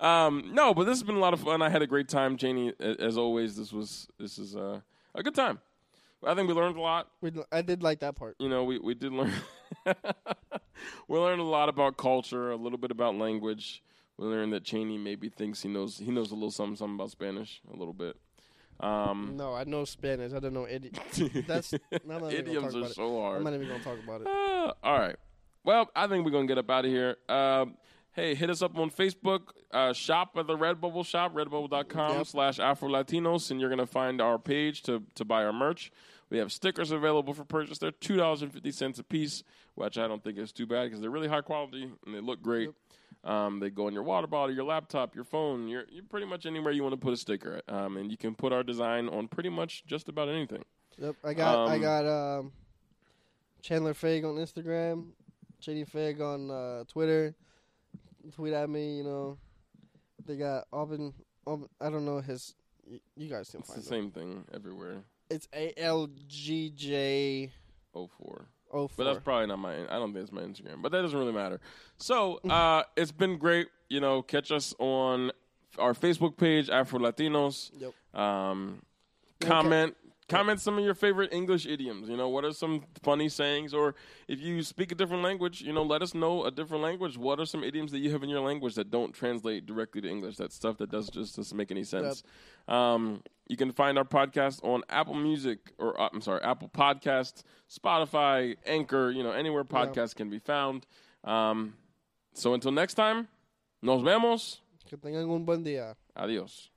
um, no, but this has been a lot of fun. I had a great time, Janie. As always, this was this is uh, a good time. I think we learned a lot. we, I did like that part. You know, we we did learn. we learned a lot about culture, a little bit about language. We learned that Cheney maybe thinks he knows he knows a little something something about Spanish, a little bit. Um, No, I know Spanish. I don't know idi- That's I'm not even gonna idioms talk are so hard. I'm not even gonna talk about it. Uh, all right. Well, I think we're gonna get up out of here. Um, hey, hit us up on Facebook. Uh, shop at the Redbubble shop, redbubble.com Yep. slash Afro Latinos, and you're gonna find our page to to buy our merch. We have stickers available for purchase. They're two dollars and fifty cents a piece, which I don't think is too bad because they're really high quality and they look great. Um, they go in your water bottle, your laptop, your phone, your, you're pretty much anywhere you want to put a sticker. Um, and you can put our design on pretty much just about anything. Yep, I got I Um, got um, Chandler Fag on Instagram, Shady Fag on uh, Twitter. Tweet at me, you know. They got Alvin. I don't know his. y- You guys can It's the find it. same thing everywhere. It's A L G J Oh four. O But that's probably not my. I don't think it's my Instagram. But that doesn't really matter. So uh, it's been great. You know, catch us on our Facebook page, Afro Latinos. Yep. Um, Okay. comment. Comment some of your favorite English idioms. You know, what are some funny sayings? Or if you speak a different language, you know, let us know a different language. What are some idioms that you have in your language that don't translate directly to English? That stuff that does just doesn't make any sense. Um, you can find our podcast on Apple Music, or uh, I'm sorry, Apple Podcasts, Spotify, Anchor. You know, anywhere podcasts can be found. Um, so until next time, nos vemos. Que tengan un buen día. Adios.